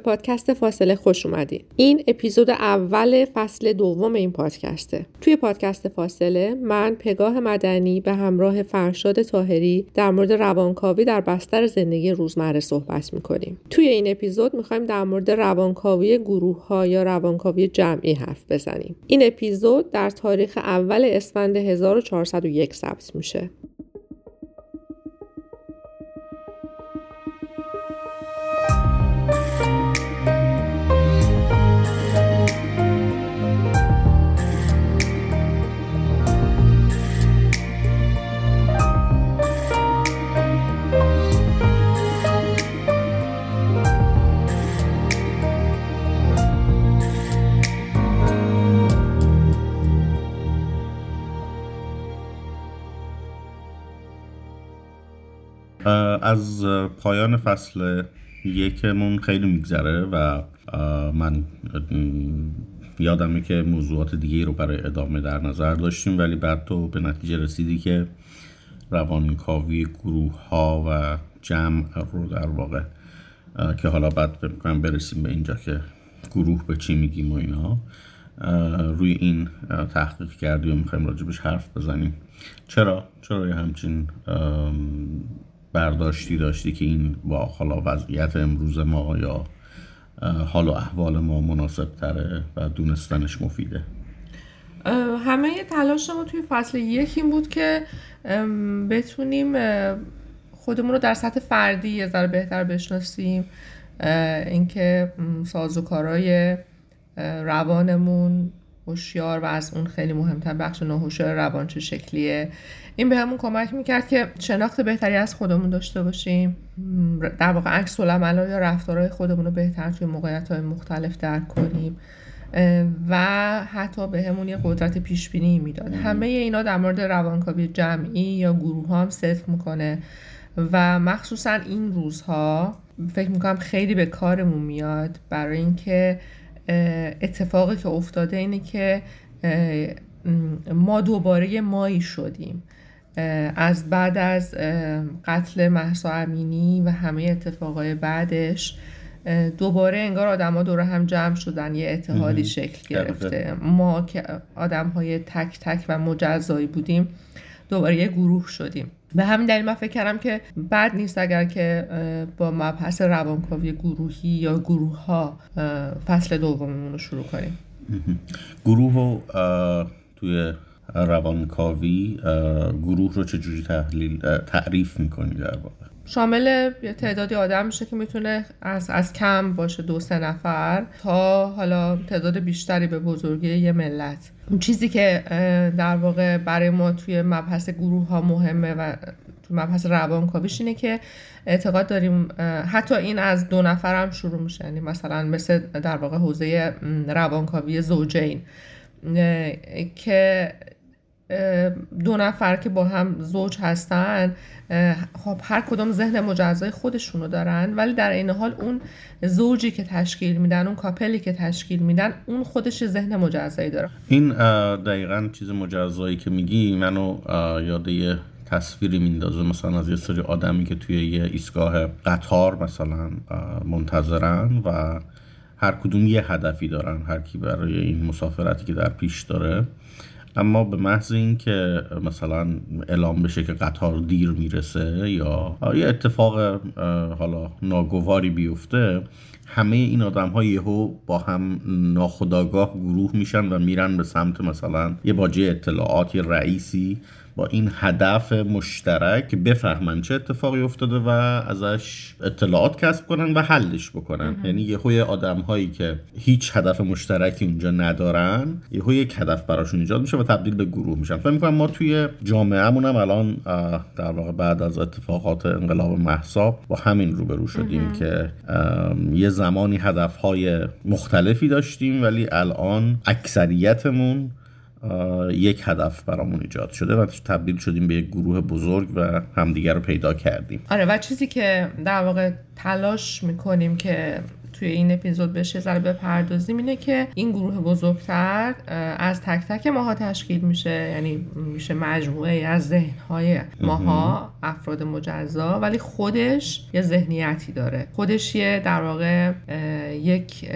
پادکست فاصله خوش اومدین. این اپیزود اول فصل دوم این پادکسته. توی پادکست فاصله من پگاه مدنی به همراه فرشاد تاهری در مورد روانکاوی در بستر زندگی روزمره صحبت می‌کنیم. توی این اپیزود می‌خوایم در مورد روانکاوی گروه ها یا روانکاوی جمعی حرف بزنیم. این اپیزود در تاریخ اول اسفند 1401 ثبت میشه. از پایان فصل یکمون خیلی میگذره و من یادمه که موضوعات دیگه رو برای ادامه در نظر داشتیم ولی بعد تو به نتیجه رسیدی که روانکاوی گروه ها و جمع رو در واقع که حالا بعد بکنم برسیم به اینجا که گروه به چی میگیم و اینا روی این تحقیق کردی و می‌خوایم راجبش حرف بزنیم چرا؟ چرا یه همچین برداشتی داشتی که این با حالا وضعیت امروز ما یا حال و احوال ما مناسب تره و دونستنش مفیده؟ همه تلاش ما توی فصل یک این بود که بتونیم خودمون رو در سطح فردی یه ذره بهتر بشناسیم اینکه سازوکارای روانمون هوشیار و از اون خیلی مهمتر بخش ناهوشیار روان چه شکلیه. این به همون کمک می‌کرد که شناخت بهتری از خودمون داشته باشیم. در واقع عکس العمل یا رفتارهای خودمون رو بهتر توی موقعیت های مختلف درک کنیم. و حتی به همون یه قدرت پیش بینی می‌داد همه اینا در مورد روانکاوی جمعی یا گروه ها هم صدق می‌کنه. و مخصوصا این روزها فکر می‌کنم خیلی به کارمون میاد برای اینکه اتفاقی که افتاده اینه که ما دوباره مایی شدیم. از بعد از قتل محسا امینی و همه اتفاقای بعدش دوباره انگار آدما دور هم جمع شدن یه اتحادی شکل گرفته. ما که آدم های تک تک و مجزایی بودیم دوباره یه گروه شدیم. به همین دلیل من فکر کردم که بد نیست اگر که با مبحث روانکاوی گروهی یا گروه ها فصل دوممون رو شروع کنیم. گروه رو توی روانکاوی گروه رو چجوری تحلیل تعریف می‌کنی در واقع؟ شامل یه تعدادی آدم میشه که می‌تونه از, از کم باشه دو سه نفر تا حالا تعداد بیشتری به بزرگی یه ملت. اون چیزی که در واقع برای ما توی مبحث گروه ها مهمه و تو مبحث روانکاویش اینه که اعتقاد داریم حتی این از دو نفر هم شروع میشه. یعنی مثلا مثل در واقع حوزه روانکاوی زوجین که دو نفر که با هم زوج هستن خب هر کدوم ذهن مجزای خودشونو دارن ولی در این حال اون زوجی که تشکیل میدن اون کاپلی که تشکیل میدن اون خودش ذهن مجزایی داره. این دقیقا چیز مجزایی که میگی منو یاد یه تصویری میندازه مثلا از یه سری آدمی که توی یه ایستگاه قطار مثلا منتظرن و هر کدوم یه هدفی دارن هر کی برای این مسافرتی که در پیش داره. اما به محض اینکه مثلا اعلام بشه که قطار دیر می‌رسه یا یه اتفاق حالا ناگواری بیفته همه این آدم ها یهو با هم ناخداگاه گروه میشن و میرن به سمت مثلا یه باجه اطلاعات یه رئیسی با این هدف مشترک بفهمن چه اتفاقی افتاده و ازش اطلاعات کسب کنن و حلش بکنن. یعنی یه آدم هایی که هیچ هدف مشترکی اونجا ندارن یه یک هدف براشون ایجاد میشه و تبدیل به گروه میشن. فکر می‌کنم ما توی جامعهمون هم الان در واقع بعد از اتفاقات انقلاب محسا با همین روبرو شدیم که یه زمانی هدف های مختلفی داشتیم ولی الان اکثریتمون یک هدف برامون ایجاد شده و تبدیل شدیم به یک گروه بزرگ و همدیگر رو پیدا کردیم. آره و چیزی که در واقع تلاش می‌کنیم که توی این اپیزود بهش ذره بپردازیم اینه که این گروه بزرگتر از تک تک ماها تشکیل میشه. یعنی میشه مجموعه از ذهنهای ماها افراد مجزا ولی خودش یه ذهنیتی داره. خودش یه در واقع یک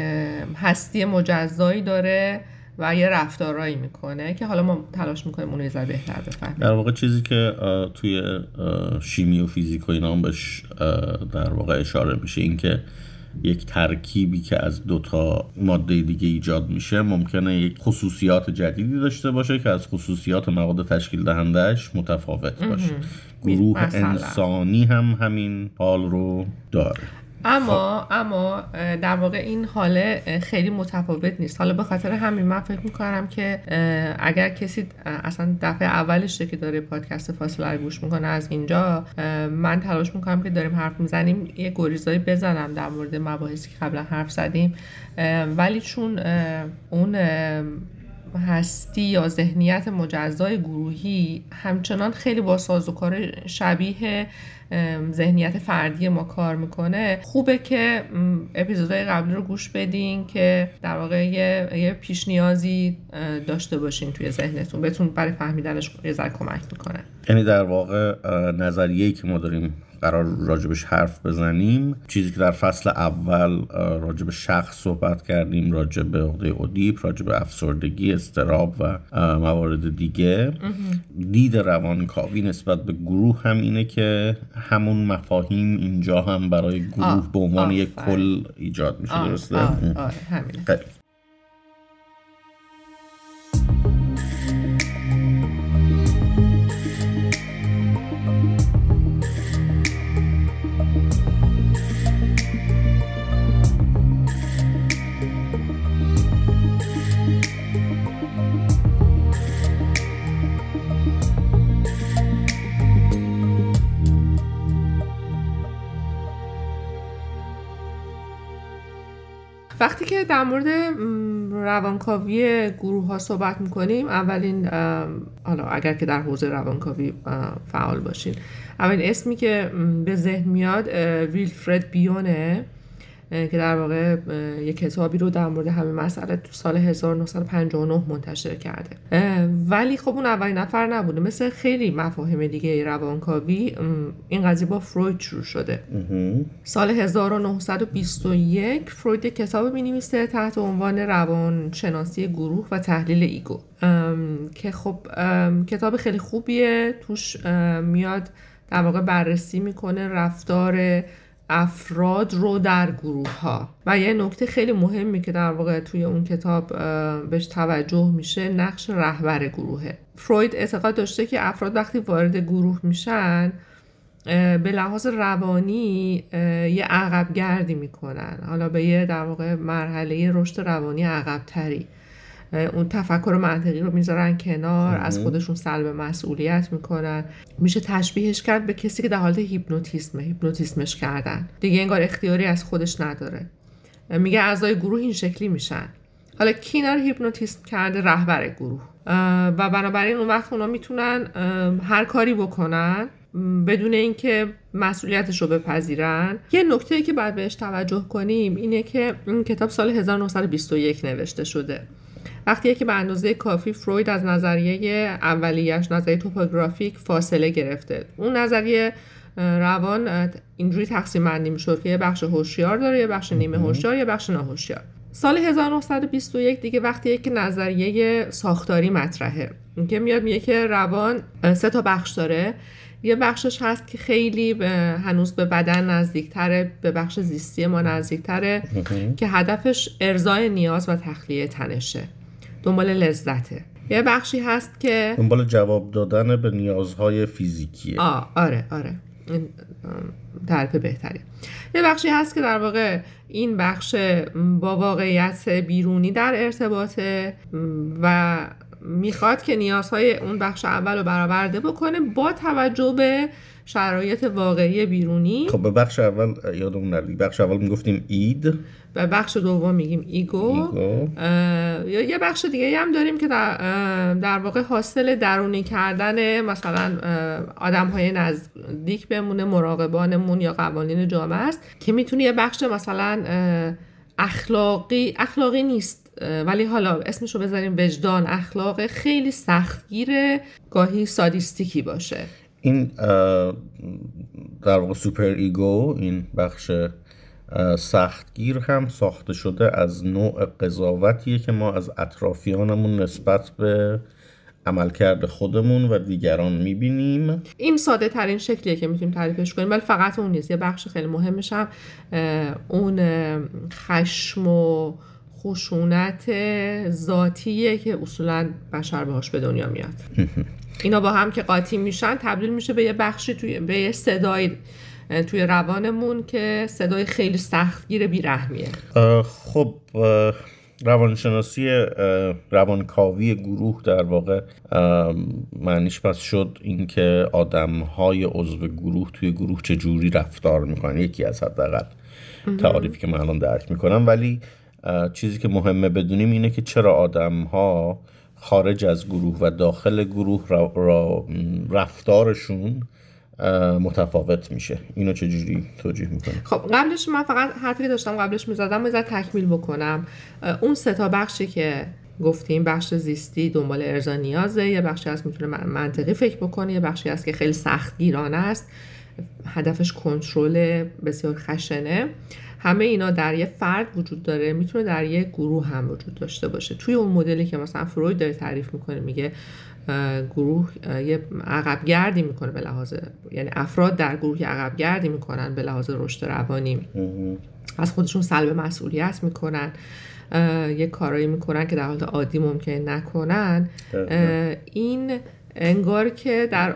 هستی مجزایی داره. و یه رفتارایی می‌کنه که حالا ما تلاش می‌کنیم اون رو بهتر بفهمیم. در واقع چیزی که توی شیمی و فیزیک و اینا هم بهش در واقع اشاره میشه این که یک ترکیبی که از دوتا ماده دیگه ایجاد میشه ممکنه یک خصوصیات جدیدی داشته باشه که از خصوصیات مواد تشکیل دهندهش متفاوت باشه. گروه انسانی هم همین حال رو داره. اما خب. اما در واقع این حاله خیلی متفاوت نیست حالا به خاطر همین من فکر می‌کنم که اگر کسی اصلا دفعه اولشه که داره پادکست فاصله رو گوش می‌کنه از اینجا من تلاش می‌کنم که داریم حرف می‌زنیم یه گریزایی بزنم در مورد مباحثی که قبلا حرف زدیم ولی چون اون هستی یا ذهنیت مجزای گروهی همچنان خیلی با سازوکار شبیه ذهنیت فردی ما کار می‌کنه. خوبه که اپیزودهای قبلی رو گوش بدین که در واقع یه, یه پیش نیازی داشته باشین توی ذهنتون. بهتون برای فهمیدنش یه کمک می‌کنه. یعنی در واقع نظریه‌ای که ما داریم قرار راجبش حرف بزنیم. چیزی که در فصل اول راجب شخص صحبت کردیم راجب عقده اودیپ راجب افسردگی استراب و موارد دیگه. دید روانکاوی نسبت به گروه هم اینه که همون مفاهیم اینجا هم برای گروه به عنوان یک کل ایجاد میشه درسته؟ آره همینه. که در مورد روانکاوی گروه ها صحبت می‌کنیم. اولین حالا اگر که در حوزه روانکاوی فعال باشین. اولین اسمی که به ذهن میاد ویلفرد بیونه. که در واقع یک کتابی رو در مورد همین مسئله تو سال 1959 منتشر کرده. ولی خب اون اولین نفر نبوده. مثل خیلی مفاهیم دیگه روانکاوی این قضیه با فروید شروع شده. سال 1921 فروید کتاب می نویسه تحت عنوان روانشناسی گروه و تحلیل ایگو. که خب کتاب خیلی خوبیه. توش میاد در واقع بررسی می‌کنه رفتار افراد رو در گروه ها و یه نکته خیلی مهمی که در واقع توی اون کتاب بهش توجه میشه نقش رهبر گروهه. فروید اعتقاد داشته که افراد وقتی وارد گروه میشن به لحاظ روانی یه عقب گردی می‌کنن. حالا به یه در واقع مرحله رشد روانی عقب تری اون تفکر منطقی رو می‌ذارن کنار از خودشون سلب مسئولیت می‌کنن. میشه تشبیهش کرد به کسی که در حالت هیپنوتیسمه هیپنوتیسمش کردن. دیگه انگار اختیاری از خودش نداره. میگه اعضای گروه این شکلی میشن. حالا کی رو هیپنوتیسم کرده؟ رهبر گروه. و بنابراین اون وقت اونا می‌تونن هر کاری بکنن بدون اینکه مسئولیتش رو بپذیرن. یه نکته که باید بهش توجه کنیم اینه که این کتاب سال 1921 نوشته شده. وقتی که به اندازه کافی فروید از نظریه اولیش نظریه توپوگرافیک فاصله گرفته. اون نظریه روان اینجوری تقسیم بندی می‌شد که یه بخش هوشیار داره یه بخش نیمه هوشیار یه بخش ناهوشیار. سال 1921 دیگه وقتی که نظریه ساختاری مطرحه. که میاد میگه که روان سه تا بخش داره. یه بخشش هست که خیلی به هنوز به بدن نزدیکتره به بخش زیستی ما نزدیکتره که هدفش ارزای نیاز و تخلیه تنشه. دنبال لذته. یه بخشی هست که دنبال جواب دادن به نیازهای فیزیکیه. آه آره آره. این تعریف بهتری یه بخشی هست که در واقع این بخش با واقعیت بیرونی در ارتباطه و می‌خواد که نیازهای اون بخش اول رو برآورده بکنه با توجه به شرایط واقعی بیرونی. خب به بخش اول یادمون نرید بخش اول می‌گفتیم اید. به بخش دوم میگیم ایگو, یا یه بخش دیگه هم داریم که در, در واقع حاصل درونی کردن مثلا آدم های نزدیک بمونه مراقبانمون یا قوانین جامعه است که می‌تونه یه بخش مثلا اخلاقی اخلاقی نیست. ولی حالا اسمشو بذاریم وجدان اخلاق خیلی سختگیر گاهی sadistic ی باشه. این در واقع superego این بخش سختگیر هم ساخته شده از نوع قضاوتیه که ما از اطرافیانمون نسبت به عملکرد خودمون و دیگران می‌بینیم. این ساده ترین شکلیه که می‌تونیم تعریفش کنیم ولی فقط اون نیست. یه بخش خیلی مهمش هم اون خشم و خشونت ذاتیه که اصولا بشر باهاش به دنیا میاد. اینا با هم که قاطی میشن تبدیل میشه به یه بخشی توی به یه صدای توی روانمون که صدای خیلی سختگیر بیرحمیه. خب روانشناسی روانکاوی گروه در واقع معنیش پس شد اینکه آدم های عضو گروه توی گروه چجوری رفتار می‌کنن؟ یکی از حداقل تعاریفی که من الان درک می‌کنم. ولی چیزی که مهمه بدونیم اینه که چرا آدم ها خارج از گروه و داخل گروه را رفتارشون متفاوت میشه. اینو چجوری توجیه می‌کنه خب قبلش من فقط حرفی داشتم قبلش می‌زدم می‌زد تکمیل بکنم. اون سه تا بخشی که گفتیم بخش زیستی دنبال ارزا نیازه یه بخشی هست می‌تونه منطقی فکر بکنه یه بخشی هست که خیلی سخت گیرانه است. هدفش کنترل بسیار خشنه. همه اینا در یه فرد وجود داره می‌تونه در یه گروه هم وجود داشته باشه. توی اون مدلی که مثلا فروید داره تعریف می‌کنه میگه گروه یه عقب گردی می‌کنه به لحاظ یعنی افراد در گروه عقب گردی می‌کنن به لحاظ رشد روانی. از خودشون سلب مسئولیت می‌کنن. یه کارایی می‌کنن که در حالت عادی ممکن نکنن. این انگار که در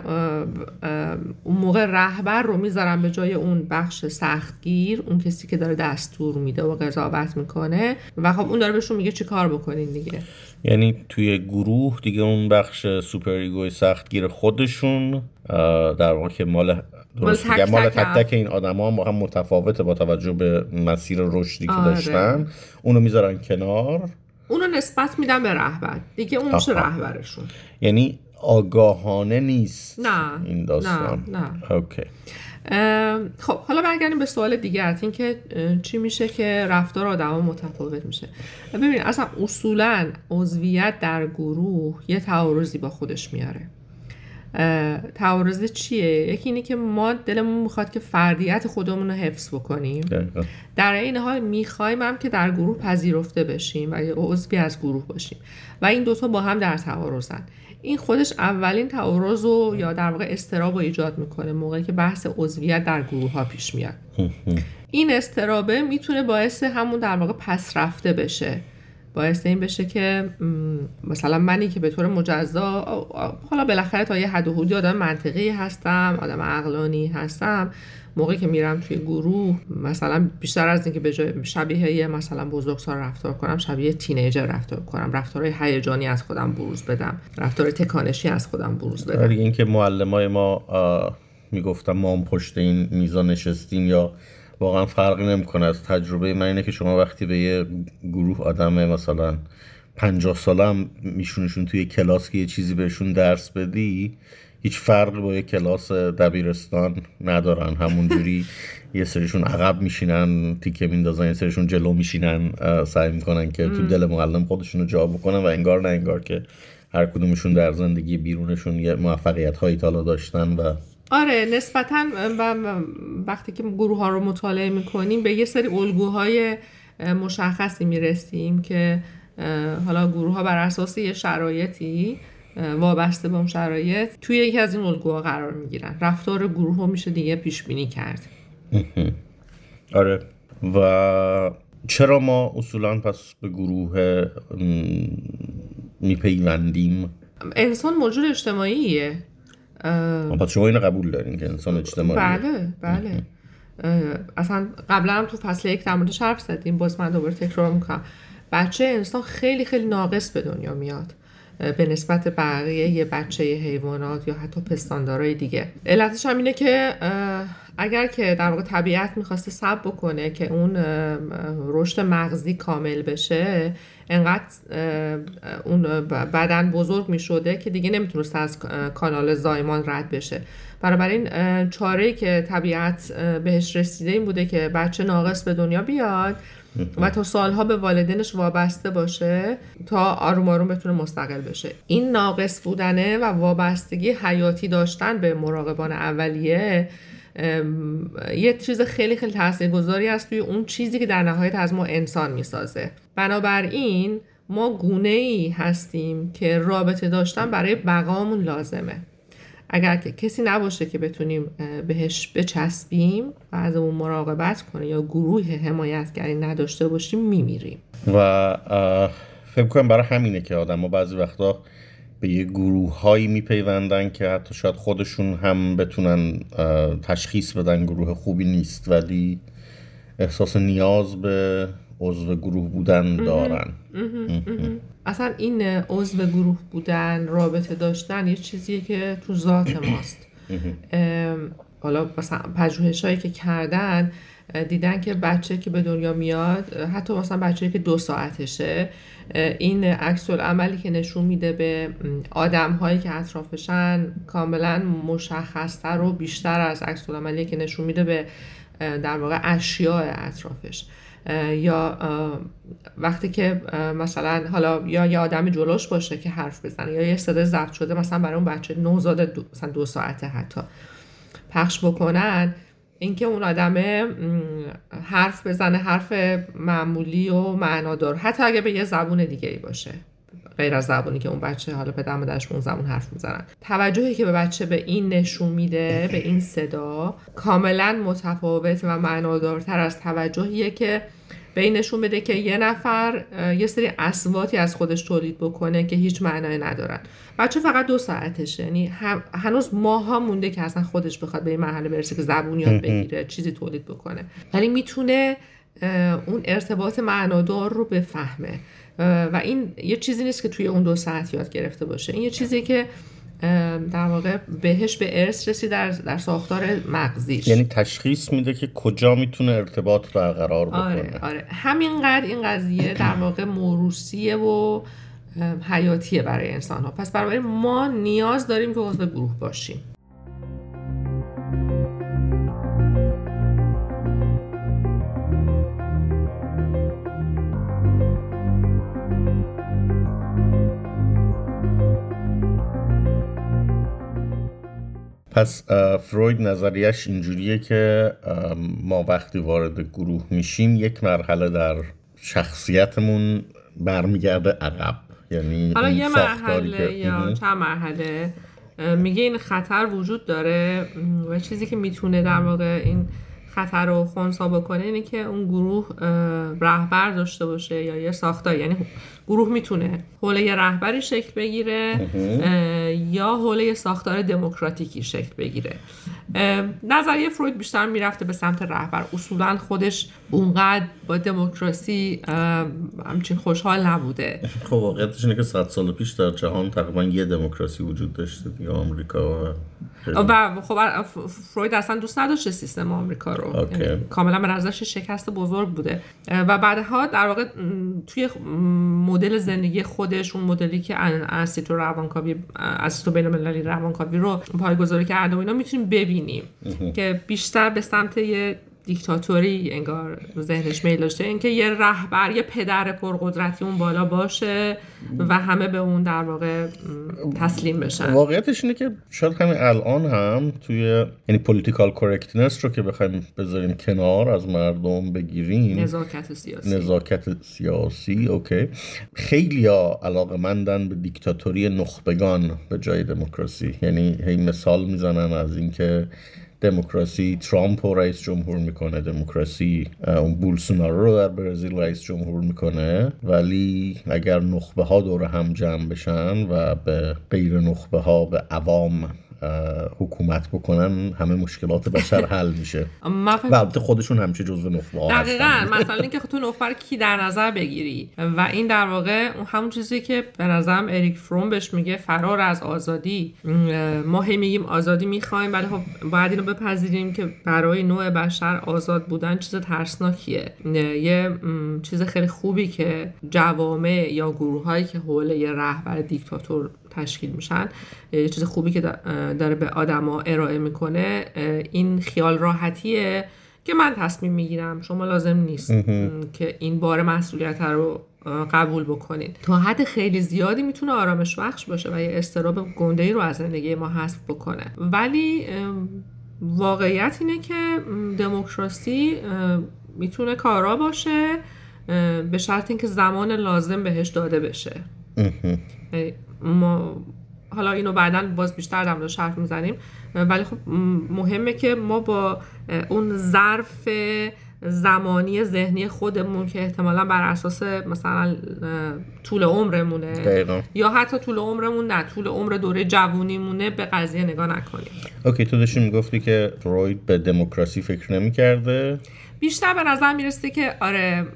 اون موقع رهبر رو می‌ذارن به جای اون بخش سختگیر اون کسی که داره دستور میده و قضاوت می‌کنه و خب اون داره بهشون میگه چی کار بکنین دیگه. یعنی توی گروه دیگه اون بخش superego ی سختگیر خودشون در واقع که مال درست تک مال تک تک این آدما هم, هم متفاوته با توجه به مسیر رشدی که آره. داشتن. اونو می‌ذارن کنار. اونو نسبت میدن به رهبر. دیگه اون میشه رهبرشون. یعنی آگاهانه نیست نه این داستان. نه نه. OK خب حالا برگردیم به سوال دیگر این که چی میشه که رفتار آدم متفاوت میشه. ببین اصلا اصولا عضویت در گروه یه تعارضی با خودش میاره. تعارض چیه؟ یکی اینه که ما دلمون می‌خواد که فردیت خودمون رو حفظ بکنیم. در این حال می‌خوایم هم که در گروه پذیرفته بشیم و عضوی از گروه باشیم. و این دوتا با هم در تعارضن. این خودش اولین تعارض و یا در واقع استراب رو ایجاد می‌کنه موقعی که بحث عضویت در گروه ها پیش میاد. این استرابه می‌تونه باعث همون در واقع پس رفته بشه. باعث این بشه که مثلا منی که به طور مجزا حالا بالاخره تا یه حد و حدودی آدم منطقی هستم آدم عقلانی هستم. موقعی که میرم توی گروه مثلا بیشتر از اینکه به جای شبیه یه مثلا بزرگسال رفتار کنم شبیه تینیجر رفتار کنم. رفتارهای هیجانی از خودم بروز بدم. رفتار تکانشی از خودم بروز بدم. دیگه اینکه معلمای ما می‌گفتم ما هم پشت این میزان نشستیم یا واقعا فرقی نمی‌کنه. از تجربه من اینه که شما وقتی به یه گروه آدم مثلا پنجاه ساله هم میشونشون توی کلاس که یه چیزی بهشون درس بدی هیچ فرقی با یه کلاس دبیرستان ندارن. همونجوری یه سریشون عقب میشینن تیکه میندازن یه سریشون جلو میشینن سعی می‌کنن که تو دل معلم خودشون رو جا بکنن و انگار نه انگار که هر کدومشون در زندگی بیرونشون یه موفقیت هایی تالا داشتن و آره نسبتا وقتی که گروه ها رو مطالعه می‌کنیم به یه سری الگوهای مشخصی می‌رسیم که حالا گروه ها بر اساس یه شرایطی وابسته به اون شرایط توی یکی از این الگوها قرار می‌گیرن. رفتار گروه ها میشه دیگه پیش بینی کرد آره. و چرا ما اصولا پس به گروه میپیوندیم؟ انسان موجود اجتماعیه. پس شما اینو قبول دارین که انسان اجتماعیه بله بله. اصلا قبلا هم تو فصل یک در موردش حرف زدیم باز من دوباره تکرار می‌کنم. بچه انسان خیلی خیلی ناقص به دنیا میاد. به نسبت بقیه یه بچه حیوانات یا حتی پستاندارای دیگه. علتش هم اینه که اگر که در واقع طبیعت می‌خواسته سب بکنه که اون رشد مغزی کامل بشه انقدر اون بدن بزرگ می‌شده که دیگه نمی‌تونست از کانال زایمان رد بشه. بنابراین چاره که طبیعت بهش رسیده این بوده که بچه ناقص به دنیا بیاد و تا سالها به والدینش وابسته باشه تا آروم آروم بتونه مستقل بشه. این ناقص بودنه و وابستگی حیاتی داشتن به مراقبان اولیه یه چیز خیلی خیلی تاثیرگذاری است توی اون چیزی که در نهایت از ما انسان می‌سازه. بنابراین ما گونه ای هستیم که رابطه داشتن برای بقامون لازمه. اگر که کسی نباشه که بتونیم بهش بچسبیم و از اون مراقبت کنه یا گروه حمایتگری نداشته باشیم میمیریم. و فکر کنم برای همینه که آدم ها بعضی وقتا به یه گروه هایی میپیوندن که حتی شاید خودشون هم بتونن تشخیص بدن گروه خوبی نیست ولی احساس نیاز به عضو گروه بودن دارن. اصلا این عضو گروه بودن رابطه داشتن یه چیزیه که تو ذات ماست. حالا مثلا پژوهش هایی که کردن دیدن که بچه که به دنیا میاد حتی مثلا بچه که دو ساعتشه این عکس عملی که نشون میده به آدم هایی که اطرافشن کاملا مشخصتر و بیشتر از عکس عملی که نشون میده به در واقع اشیاء اطرافش. یا وقتی که مثلا حالا یا یه آدم جلوش باشه که حرف بزنه یا یه صدای ضبط شده مثلا برای اون بچه نوزاد دو, مثلا دو ساعته حتی پخش بکنن اینکه اون آدم حرف بزنه حرف معمولی و معنادار حتی اگه به یه زبون دیگه ای باشه. غیر از زبونی که اون بچه حالا پدر مادرش اون زبون حرف می‌زنن. توجهی که به بچه به این نشون میده به این صدا کاملا متفاوت و معنادارتر از توجهیه که به این نشون بده که یه نفر یه سری اسواتی از خودش تولید بکنه که هیچ معنای ندارن. بچه فقط دو ساعتشه. یعنی هنوز ماها مونده که اصلا خودش بخواد به این مرحله برسه که زبون یاد بگیره چیزی تولید بکنه. ولی می‌تونه اون ارتباط معنادار رو بفهمه. و این یه چیزی نیست که توی اون دو ساعت یاد گرفته باشه. این یه چیزی که در واقع بهش به ارث رسید در, در ساختار مغزیش. یعنی تشخیص میده که کجا می‌تونه ارتباط برقرار بکنه. آره, آره. همینقدر این قضیه در واقع موروسیه و حیاتیه برای انسان ها پس برای ما نیاز داریم که عضو گروه باشیم. پس فروید نظریش اینجوریه که ما وقتی وارد گروه میشیم یک مرحله در شخصیتمون برمیگرده عقب. یعنی حالا یه مرحله یا چند مرحله میگه این خطر وجود داره و چیزی که می‌تونه در واقع این خطر رو خونسا بکنه اینه که اون گروه رهبر داشته باشه یا یه ساختار. یعنی گروه می‌تونه حوله یه رهبری شکل بگیره یا حوله یه ساختار دموکراتیکی شکل بگیره. نظریه فروید بیشتر می‌رفته به سمت رهبر. اصولا خودش اونقدر با دموکراسی همچین خوشحال نبوده. خب واقعیتش اینه که صد سال پیش در جهان تقریبا یه دموکراسی وجود داشته دیگه آمریکا و خب فروید اصلا دوست نداشته سیستم آمریکا رو. یعنی کاملا به نظرش شکست بزرگ بوده. و بعدها در واقع توی مدل زندگی خودش اون مدلی که انستیتو روانکاوی انستیتو بین المللی روانکاوی رو پایه‌گذاری کرده و اینا می‌تونیم ببینیم که بیشتر به سمت یه دیکتاتوری انگار ذهنش میل داشته. اینکه یه رهبر یه پدر پرقدرتی اون بالا باشه و همه به اون در واقع تسلیم بشن. واقعیتش اینه که شاید همین الان هم توی یعنی political correctness رو که بخوایم بذاریم کنار از مردم بگیریم. نزاکت سیاسی. نزاکت سیاسی اوکی. خیلی ها علاقه مندن به دیکتاتوری نخبگان به جای دموکراسی. یعنی هی مثال می‌زنن از اینکه دموکراسی ترامپ رو رئیس جمهور می‌کنه. دموکراسی اون بولسونارو رو در برزیل رئیس جمهور می‌کنه. ولی اگر نخبه ها دور هم جمع بشن و به غیر نخبه ها به عوام حکومت بکنن همه مشکلات بشر حل میشه. و البته خودشون همیشه جزو نخبه ها دقیقا. مثلا اینکه تو نخبه کی در نظر بگیری. و این در واقع همون چیزی که به نظرم اریک فروم بهش میگه فرار از آزادی. ما هی میگیم آزادی می‌خوایم ولی خب باید اینو بپذیریم که برای نوع بشر آزاد بودن چیز ترسناکیه. یه چیز خیلی خوبی که جوامع یا گروه هایی که حول یه رهبر دیکتاتور تشکیل میشن. یه چیز خوبی که داره به آدما ارائه می‌کنه این خیال راحتیه که من تصمیم می‌گیرم. شما لازم نیست که این بار مسئولیت رو قبول بکنید تا حد خیلی زیادی می‌تونه آرامش بخش باشه و یه استراب گنده ای رو از زندگی ما حذف بکنه. ولی واقعیت اینه که دموکراسی می‌تونه کارا باشه به شرط اینکه زمان لازم بهش داده بشه. ما حالا اینو بعدا باز بیشتر در موردش حرف می‌زنیم. ولی خب مهمه که ما با اون ظرف زمانی ذهنی خودمون که احتمالا بر اساس مثلا طول عمرمونه یا حتی طول عمرمون نه طول عمر دوره جوونیمونه به قضیه نگاه نکنیم. اوکی تو داشتی می‌گفتی که فروید به دموکراسی فکر نمی‌کرده؟ بیشتر به نظر می‌رسه که آره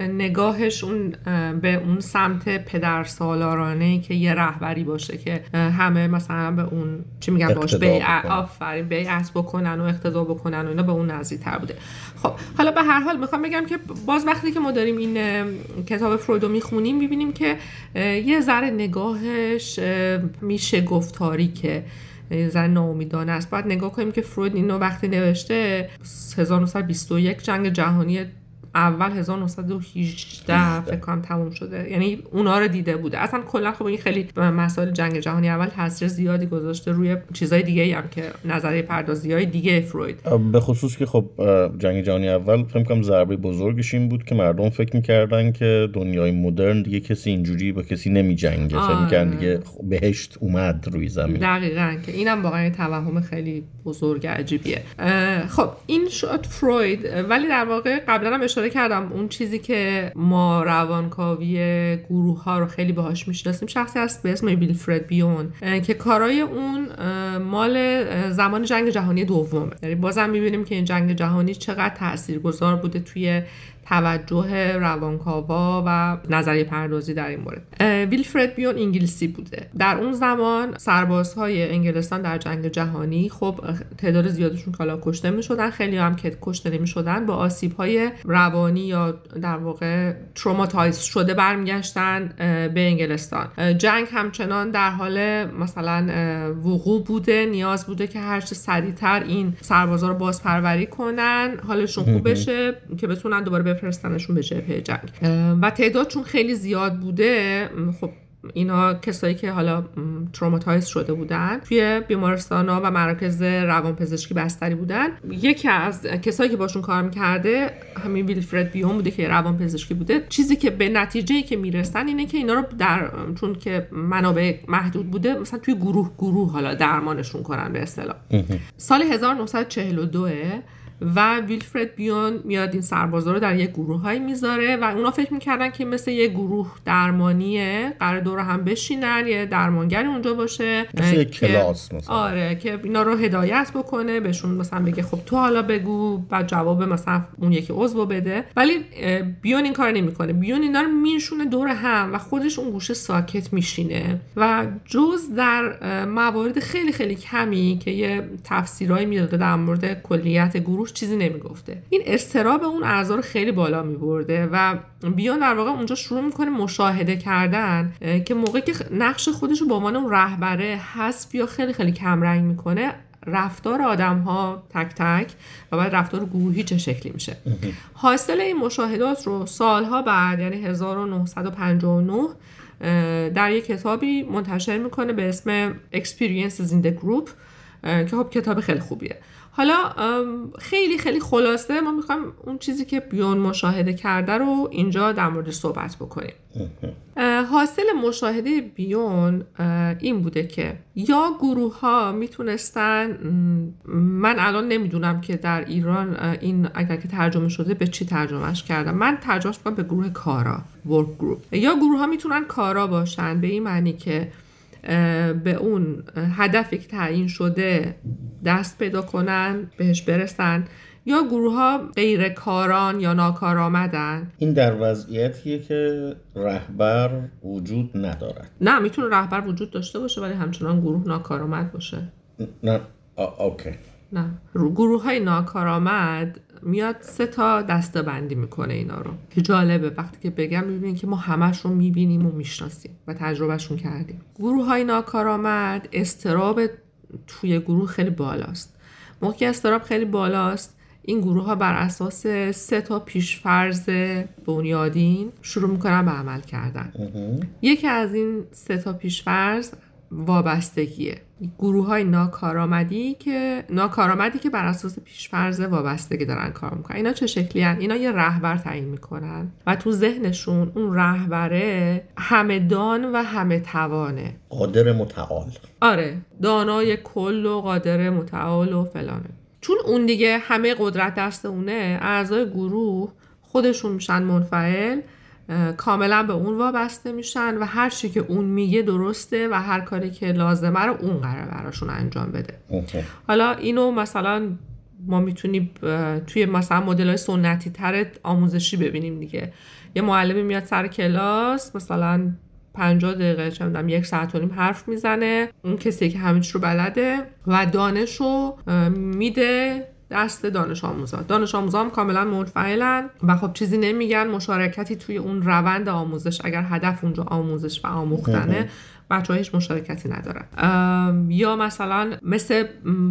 نگاهش اون به اون سمت پدر سالارانه که یه رهبری باشه که همه مثلا به اون چی میگن باش به آفرین بیعت بکنن و اقتدا بکنن و اینا به اون نزدیکتر بوده. خب حالا به هر حال می‌خوام بگم که باز وقتی که ما داریم این کتاب فرویدو می‌خونیم می‌بینیم که یه ذره نگاهش میشه گفتاری که زن ناامیدانه است. باید نگاه کنیم که فروید اینو وقتی نوشته 1921 جنگ جهانی اول 1918 فکر کنم تموم شده. یعنی اونا رو دیده بوده. اصلا کلا خب این خیلی مسائل جنگ جهانی اول تاثیر زیادی گذاشته روی چیزای دیگه هم که نظریه پردازی های دیگه فروید. به خصوص که خب جنگ جهانی اول فکر کنم ضربه بزرگش این بود که مردم فکر می‌کردن که دنیای مدرن دیگه کسی اینجوری با کسی نمیجنگه. فکر می‌کردن دیگه خب بهشت اومد روی زمین. دقیقاً که اینم واقعا توهم خیلی بزرگ عجیبیه. خب این شد فروید. ولی در واقع قبلا هم اشاره کردم. اون چیزی که ما روانکاوی گروه ها رو خیلی باهاش می‌شناسیم شخصی هست به اسم ویلفرد بیون که کارای اون مال زمان جنگ جهانی دومه. یعنی بازم می‌بینیم که این جنگ جهانی چقدر تاثیرگذار بوده توی توجه روانکاوا و نظریه پردازی در این مورد. ویلفرد بیون انگلیسی بوده. در اون زمان سربازهای انگلستان در جنگ جهانی خب تعداد زیادشون کالا کشته می شدن خیلی هم که کشته نمی شدن با آسیب های روانی یا در واقع تروماتایز شده برمیگشتن به انگلستان. جنگ همچنان در حال مثلا وقوع بوده نیاز بوده که هرچه سریعتر این سربازا رو بازپروری کنن حالشون خوب بشه که بتونن دوباره بفرستنشون به جبهه جنگ. و تعدادشون خیلی زیاد بوده. خب اینا کسایی که حالا traumatize شده بودن توی بیمارستان ها و مراکز روانپزشکی بستری بودن. یکی از کسایی که باشون کار می‌کرده همین ویلفرد بیون بوده که روانپزشکی بوده. چیزی که به نتیجه که می‌رسن اینه که اینا رو در چون که منابع محدود بوده مثلا توی گروه گروه حالا درمانشون کنن به اصطلاح. سال 1942 و ویلفرد بیون میاد این سربازا رو در یک گروه های می‌ذاره و اونا فکر می‌کردن که مثل یه گروه درمانیه قرار دور هم بشینن یه درمانگری اونجا باشه. مثل یه کلاس مثلا. آره که اینا رو هدایت بکنه بهشون مثلا بگه خب تو حالا بگو و جواب مثلا اون یکی عضو بده. ولی بیون این کار نمی‌کنه. بیون اینا رو میشونه دور هم و خودش اون گوشه ساکت میشینه. و جز در موارد خیلی خیلی کمی که یه تفسیرهایی می‌داده در مورد کلیت گروه چیزی نمی‌گفته. این استراب اون اعضا رو خیلی بالا میبرده و بیان در واقع اونجا شروع می‌کنه مشاهده کردن که موقعی که نقش خودش رو به عنوان اون رهبره حسب یا خیلی خیلی کمرنگ می‌کنه رفتار آدم ها تک تک و بعد رفتار گروهی چه شکلی میشه. حاصل این مشاهدات رو سالها بعد یعنی 1959 در یک کتابی منتشر می‌کنه به اسم Experiences in the Group که خب کتاب خیلی خوبیه. حالا خیلی خیلی خلاصه ما می‌خوایم اون چیزی که بیون مشاهده کرده رو اینجا در مورد صحبت بکنیم. حاصل مشاهده بیون این بوده که یا گروه ها می‌تونستن من الان نمی‌دونم که در ایران این اگر که ترجمه شده به چی ترجمهش کردم. من ترجمهش می‌کنم به گروه کارا ورک گروپ یا گروه ها می‌تونن کارا باشن به این معنی که به اون هدفی که تعیین شده دست پیدا کنن بهش برسن. یا گروه ها غیر کاران یا ناکارآمدن. این در وضعیتیه که رهبر وجود ندارد. نه می‌تونه رهبر وجود داشته باشه ولی همچنان گروه ناکارآمد باشه. نه اوکی. نه. گروه های ناکارآمد میاد سه تا دسته بندی می‌کنه اینا رو. که جالبه وقتی که بگم می‌بینیم که ما همش رو می‌بینیم و می‌شناسیم و تجربهشون کردیم. گروه های ناکارآمد استراب توی گروه خیلی بالاست. موقعی استراب خیلی بالاست این گروه ها بر اساس سه تا پیشفرز بنیادین شروع می‌کنن به عمل کردن. یکی از این سه تا پیشفرز وابستگیه. گروه های ناکارآمدی که ناکارآمدی که بر اساس پیشفرض وابستگی دارن کار می‌کنن. اینا چه شکلی هن؟ اینا یه رهبر تعیین می‌کنن و تو ذهنشون اون رهبره همه دان و همه توانه. قادر متعال. آره دانای کل و قادر متعال و فلانه. چون اون دیگه همه قدرت دست اونه اعضای گروه خودشون میشن منفعل کاملا به اون وابسته میشن و هر چی که اون میگه درسته و هر کاری که لازمه رو اون قرار براشون انجام بده. حالا اینو مثلا ما می‌تونیم توی مثلا مدل های سنتی تر آموزشی ببینیم دیگه. یه معلمی میاد سر کلاس مثلا 50 دقیقه چه یک ساعت و نیم حرف می‌زنه. اون کسی که همه رو بلده و دانش رو میده دست دانش آموزا دانش آموزا هم کاملا منفعلن و خب چیزی نمیگن مشارکتی توی اون روند آموزش اگر هدف اونجا آموزش و آموختنه بچه هیچ مشارکتی ندارن. یا مثلا مثل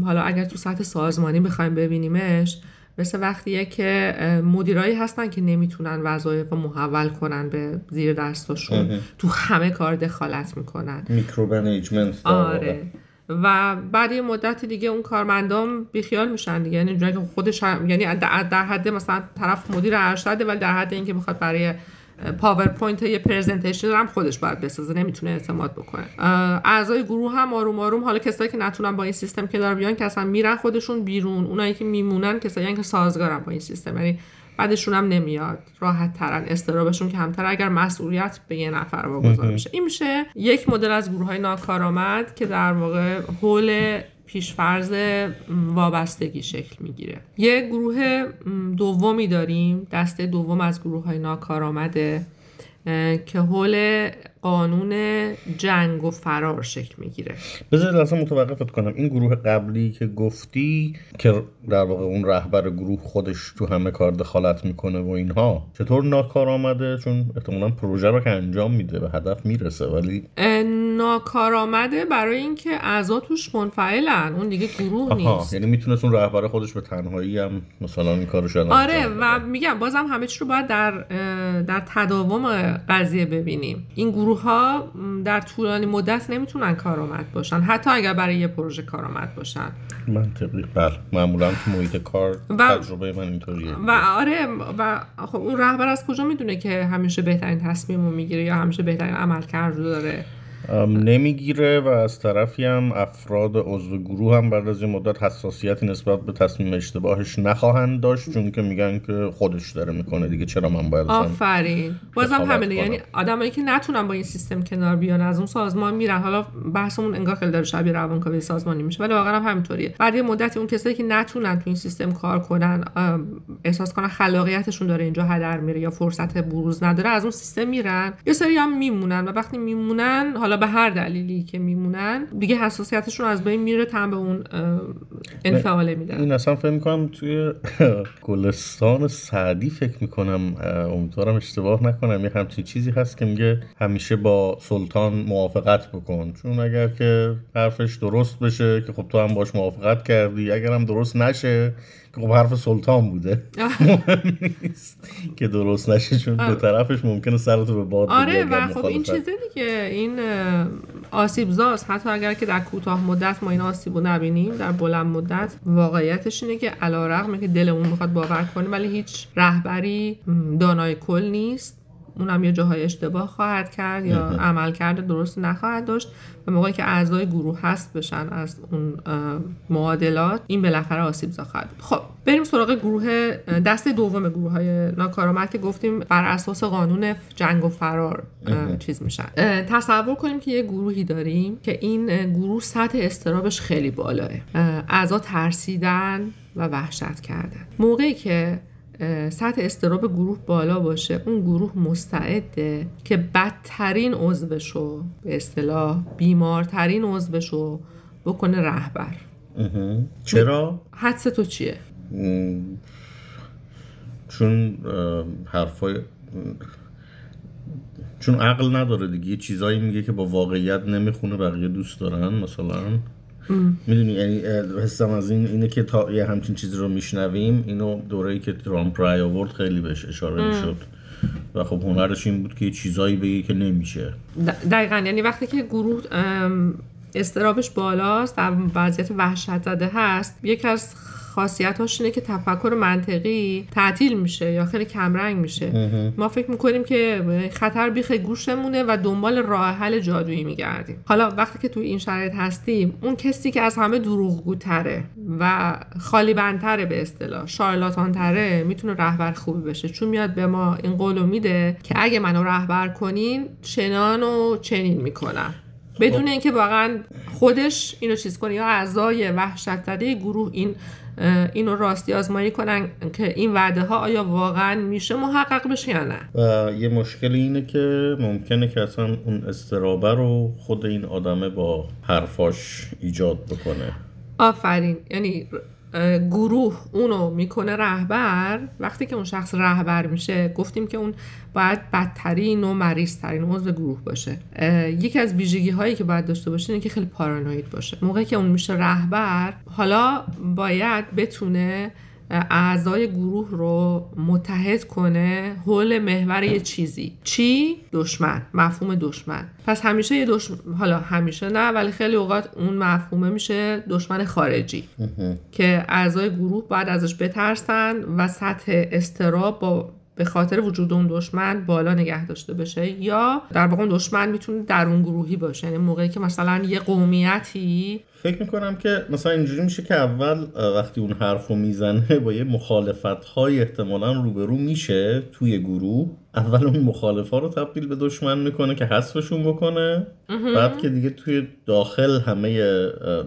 حالا اگر تو سطح سازمانی بخوایم ببینیمش مثل وقتیه که مدیرایی هستن که نمی‌تونن وظایف رو محول کنن به زیر دستاشون. تو همه کار دخالت می‌کنن. میکرو آره. و بعد یه مدت دیگه اون کارمندان بیخیال میشن دیگه. یعنی که خودش هم... یعنی در حد مثلا طرف مدیر ارشده ولی در حد اینکه بخواد برای پاورپوینت یه presentation هم خودش باید بسازه نمی‌تونه اعتماد بکنه. اعضای گروه هم آروم آروم حالا کسایی که نتونن با این سیستم کنار بیان که اصلا میرن خودشون بیرون. اونایی که میمونن کسایی که سازگارن با این سیستم. یعنی بعدشون هم نمیاد. راحت ترن. اضطرابشون کمتر. اگر مسئولیت به یه نفر واگذار میشه این میشه یک مدل از گروه های ناکارآمد که در واقع حول پیش‌فرض وابستگی شکل می‌گیره. یه گروه دومی داریم. دسته دوم از گروه های ناکارآمده که حول قانون جنگ و فرار شکل می‌گیره. بذار اصلا متوقفت کنم. این گروه قبلی که گفتی که در واقع اون رهبر گروه خودش تو همه کار دخالت می‌کنه و اینها چطور ناکار آمده؟ چون احتمالا پروژه رو که انجام میده به هدف می‌رسه ولی ناکار آمده برای اینکه اعضا توش منفعلن. اون دیگه گروه نیست. یعنی می‌تونست اون رهبر خودش به تنهایی هم مثلا این کارو شد آره و میگم بازم همه چی رو باید در در تداوم قضیه ببینیم. این گروه گروه ها در طولانی مدت نمی‌تونن کارآمد باشن. حتی اگر برای یه پروژه کارآمد باشن. منطقی بله معمولا تو محیط کار و تجربه من اینطوریه. و آره و خب اون رهبر از کجا می‌دونه که همیشه بهترین تصمیم رو می‌گیره یا همیشه بهترین عمل رو داره؟ نمی‌گیره و از طرفی هم افراد عضو گروه هم بعد از این مدت حساسیتی نسبت به تصمیم اشتباهش نخواهند داشت چون که میگن که خودش داره می‌کنه دیگه. چرا من باید آفرین. بازم همینه. یعنی آدمایی که نتونن با این سیستم کنار بیان از اون سازمان میرن. حالا بحثمون انگار خیلی داره شبیه روانکاوی سازمانی میشه ولی واقعا هم همینطوریه. بعد یه مدتی اون کسایی که نتونن تو این سیستم کار کنن احساس کنن خلاقیتشون داره اینجا هدر میره یا فرصت بروز نداره از اون سیستم میرن. یه سری هم میمونن و وقتی میمونن حالا به هر دلیلی که میمونن دیگه حساسیتشون از بین میره تن به اون انفعاله میدن. این اصلا فکر می‌کنم توی گلستان سعدی فکر می‌کنم امیدوارم اشتباه نکنم. یه همچین چیزی هست که میگه همیشه با سلطان موافقت بکن. چون اگر که حرفش درست بشه که خب تو هم باش موافقت کردی اگر هم درست نشه خب حرف سلطان بوده. نیست که درست نشه چون دو طرفش ممکنه سرتو به باد آره و خب این چیزه دیگه. این آسیب زاست. حتی اگر که در کوتاه مدت ما این آسیب رو نبینیم در بلند مدت واقعیتش اینه که علا رقمه که دلمون می‌خواد باور کنیم ولی هیچ رهبری دانای کل نیست. اونم یه جاهای اشتباه خواهد کرد یا عمل کرده درست نخواهد داشت. و موقعی که اعضای گروه هست بشن از اون معادلات این بالاخره آسیب زا خواهد خب بریم سراغ گروه دست دوم گروه های ناکارآمد که گفتیم بر اساس قانون جنگ و فرار چیز میشن. تصور کنیم که یه گروهی داریم که این گروه سطح استرابش خیلی بالاه. اعضا ترسیدن و وحشت کردن. موقعی که سطح استراب گروه بالا باشه. اون گروه مستعده که بدترین عضوشو به اصطلاح بیمارترین عضوشو بکنه رهبر. چرا؟ حدس تو چیه؟ چون حرفای چون عقل نداره دیگه. یه چیزایی میگه که با واقعیت نمی‌خونه بقیه دوست دارن مثلا. می‌دونی یعنی حسم از این اینه که تا یه همچین چیزی رو میشنویم اینو دوره‌ای که ترامپ رای آورد خیلی بهش اشاره می‌شد. و خب هنرش این بود که یه چیزایی بگی که نمیشه. دقیقا یعنی وقتی که گروه استرابش بالاست در وضعیت وحشت زده هست یکی از خاصیتاش اینه که تفکر منطقی تعطیل میشه یا خیلی کمرنگ میشه. ما فکر می‌کنیم که خطر بیخ گوشمونه و دنبال راه حل جادویی میگردیم. حالا وقتی که توی این شرایط هستیم اون کسی که از همه دروغگوتره و خالی بندتره به اصطلاح شارلاتان تره می‌تونه رهبر خوبی بشه. چون میاد به ما این قولو میده که اگه منو رهبر کنین چنان و چنین می‌کنم. بدون خب. اینکه واقعا خودش اینو چیز کنه یا اعضای وحشت زده گروه این اینو راستی آزمایی کنن که این وعده ها آیا واقعا میشه محقق بشه یا نه؟ و یه مشکل اینه که ممکنه که اصلا اون استرابه رو خود این آدمه با حرفاش ایجاد بکنه. آفرین. یعنی گروه اونو می‌کنه رهبر. وقتی که اون شخص رهبر میشه گفتیم که اون باید بدترین و مریضترین عضو گروه باشه. یکی از ویژگی هایی که باید داشته باشه اینه که خیلی پارانوید باشه. موقعی که اون میشه رهبر حالا باید بتونه اعضای گروه رو متحد کنه حول محور یه چیزی. چی؟ دشمن. مفهوم دشمن. پس همیشه یه دشمن حالا همیشه نه ولی خیلی اوقات اون مفهومه میشه دشمن خارجی. که اعضای گروه باید ازش بترسن و سطح استراب با به خاطر وجود اون دشمن بالا نگه داشته بشه. یا در واقع اون دشمن می‌تونه درون گروهی باشه. یعنی موقعی که مثلا یه قومیتی فکر می‌کنم که مثلا اینجوری میشه که اول وقتی اون حرف رو می‌زنه با یه مخالفت های احتمالا روبرو میشه توی گروه. اول اون مخالف ها رو تبدیل به دشمن می‌کنه که حذفشون بکنه. بعد که دیگه توی داخل همه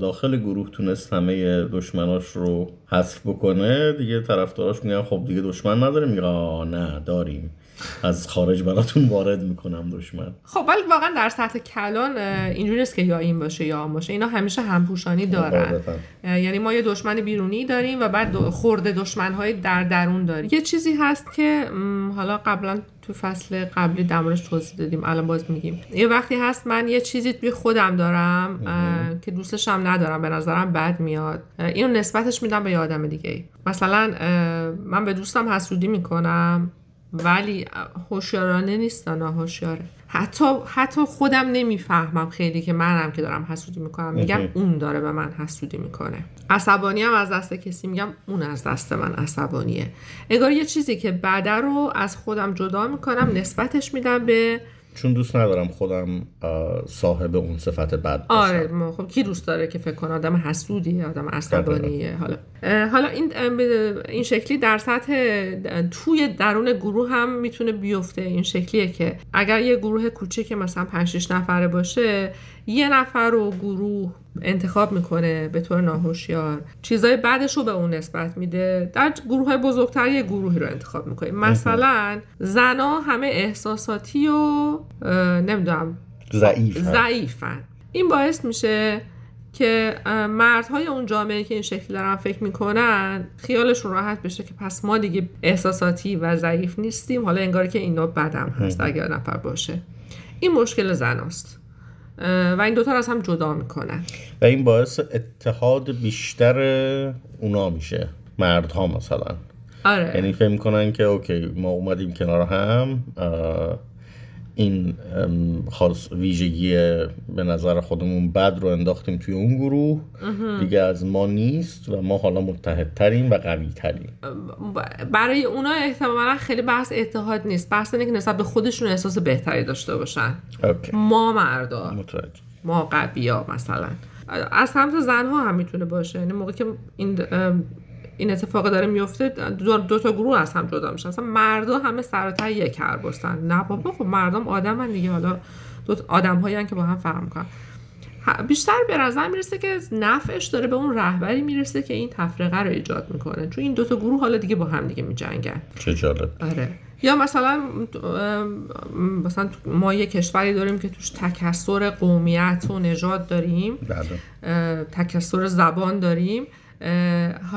داخل گروه تونست همه دشمناش رو حذف بکنه دیگه طرفداراش میگن خب دیگه دشمن نداره میگه نه داریم. از خارج براتون وارد می‌کنم دشمن. خب ولی واقعا در سطح کلان اینجوری نیست که یا این باشه یا آن باشه. اینا همیشه همپوشانی دارن. یعنی ما یه دشمن بیرونی داریم و بعد خورده دشمن های در درون داریم. یه چیزی هست که حالا قبلا تو فصل قبلی دمارش توضیح دادیم الان باز میگیم. یه وقتی هست من یه چیزی توی خودم دارم که دوستش هم ندارم به نظرم بد میاد. اینو نسبتش میدم به یه آدم دیگه مثلا من به دوستم حسودی می‌کنم. ولی هوشیارانه نیست هوشیاره حتی حتی خودم نمی‌فهمم خیلی که منم که دارم حسودی می‌کنم. میگم اون داره به من حسودی می‌کنه. عصبانی هم از دست کسی میگم اون از دست من عصبانیه. انگار یه چیزی که بعد رو از خودم جدا می‌کنم نسبتش میدم به چون دوست ندارم خودم صاحب اون صفت بد باشم. آره خب کی دوست داره که فکر کنه؟ آدم حسودیه آدم عصبانیه. حالا حالا این این شکلی در سطح توی درون گروه هم می‌تونه بیفته. این شکلیه که اگر یه گروه کوچیک مثلا 5 6 نفره باشه یه نفر رو گروه انتخاب می‌کنه به طور ناهوشیار. چیزای بعدش رو به اون نسبت میده. در گروه های بزرگتر یه گروهی رو انتخاب می‌کنه مثلا زنا همه احساساتی و نمی‌دونم. ضعیفن. این باعث میشه که مردهای اون جامعه که این شکل دارن فکر می‌کنن خیالشون راحت بشه که پس ما دیگه احساساتی و ضعیف نیستیم. حالا انگار که اینا بدم هست اگر نفر باشه. این مشکل زناست. و این دوتا رو از هم جدا می‌کنن. و این باعث اتحاد بیشتر اونا میشه. مردها مثلا. آره. یعنی فهم می‌کنن که اوکی ما اومدیم کنار هم این خاص ویژگی به نظر خودمون بد رو انداختیم توی اون گروه. دیگه از ما نیست و ما حالا متحدتریم و قوی تریم برای اونا احتمالا خیلی بحث اتحاد نیست. بحث اینه که نسبت به خودشون احساس بهتری داشته باشن. ما مردا. ما قوی ها مثلا. از سمت زنها هم می‌تونه باشه. یعنی موقع که این این اتفاق داره میفته دو, دو تا گروه از هم جدا میشن. اصلا مردا همه سر یک کربستن نه بابا خب مردم آدمن دیگه. حالا دو آدم هایی که با هم فرق می‌کنن. بیشتر به نظر می‌رسه که نفعش داره به اون رهبری می‌رسه که این تفرقه رو ایجاد می‌کنه. چون این دوتا گروه حالا دیگه با هم دیگه میجنگن. چه جالب. آره. یا مثلا مثلا ما یه کشوری داریم که توش تکسر قومیت و نژاد داریم. بله. تکسر زبان داریم.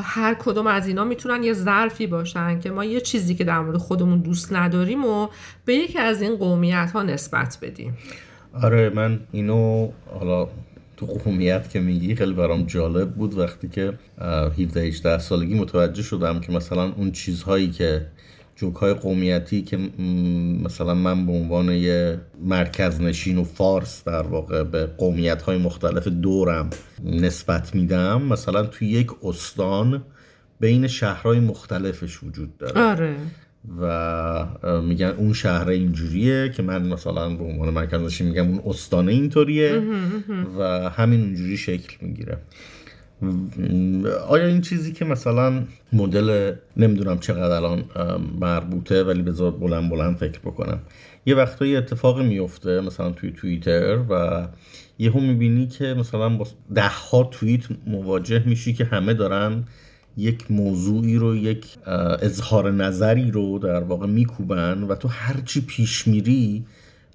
هر کدوم از اینا می‌تونن یه ظرفی باشن که ما یه چیزی که در مورد خودمون دوست نداریم و به یکی از این قومیت ها نسبت بدیم. آره من اینو حالا تو قومیت که میگی خیلی برام جالب بود وقتی که 17 18 سالگی متوجه شدم که مثلا اون چیزهایی که جوک های قومیتی که مثلا من به عنوان یه مرکز نشین و فارس در واقع به قومیت های مختلف دورم نسبت میدم مثلا توی یک استان بین شهرهای مختلفش وجود داره. آره. و میگن اون شهر اینجوریه که من مثلا به عنوان مرکز نشین میگم اون استانه اینطوریه. و همین اونجوری شکل می‌گیره. آیا این چیزی که مثلا مدل نمی‌دونم چقدر الان مربوطه ولی بذار بلند بلند فکر بکنم. یه وقتایی اتفاق میفته مثلا توی توییتر و یهو می‌بینی که مثلا با ده ها توییت مواجه میشی که همه دارن یک موضوعی رو یک اظهار نظری رو در واقع میکوبن و تو هرچی پیش میری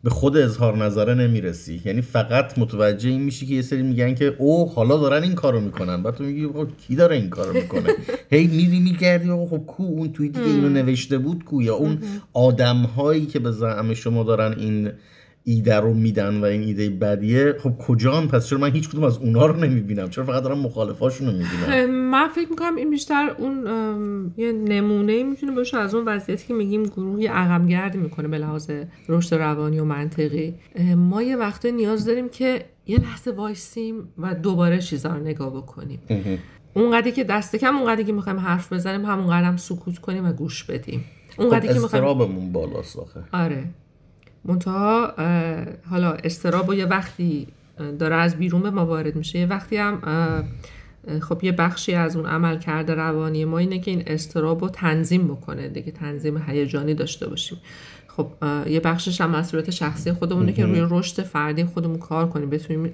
به خود اظهار نظره نمی‌رسی. یعنی فقط متوجه این میشی که یه سری میگن که او حالا دارن این کارو می‌کنن. بعد تو میگی کی داره این کارو می‌کنه؟ هی میری میگردی خب کو اون توییتی که اینو نوشته بود کو یا اون آدم هایی که به زعم شما دارن این ایده رو میدن و این ایده بدیه خب کجا پس چرا من هیچ کدوم از اونا رو نمی‌بینم؟ چرا فقط دارم مخالفاشون رو می‌بینم؟ من فکر می‌کنم این بیشتر اون یه نمونه می‌تونه باشه از اون وضعیتی که میگیم گروهی عقب گردی می‌کنه به لحاظ رشد روانی و منطقی. ما یه وقته نیاز داریم که یه لحظه وایسیم و دوباره چیزا رو نگاه بکنیم. اونقدری که دست کم اونقدری که می‌خوایم حرف بزنیم همون هم سکوت کنیم و گوش بدیم. اونقدری خب که می‌خوایم بالاست آخه. آره. منتها حالا استراب و یه وقتی داره از بیرون به ما وارد میشه یه وقتی هم خب یه بخشی از اون عمل کرده روانی ما اینه که این استراب رو تنظیم بکنه دیگه تنظیم هیجانی داشته باشیم. خب یه بخشش هم مسئولیت شخصی خودمونه که روی رشد فردی خودمون کار کنیم بتونیم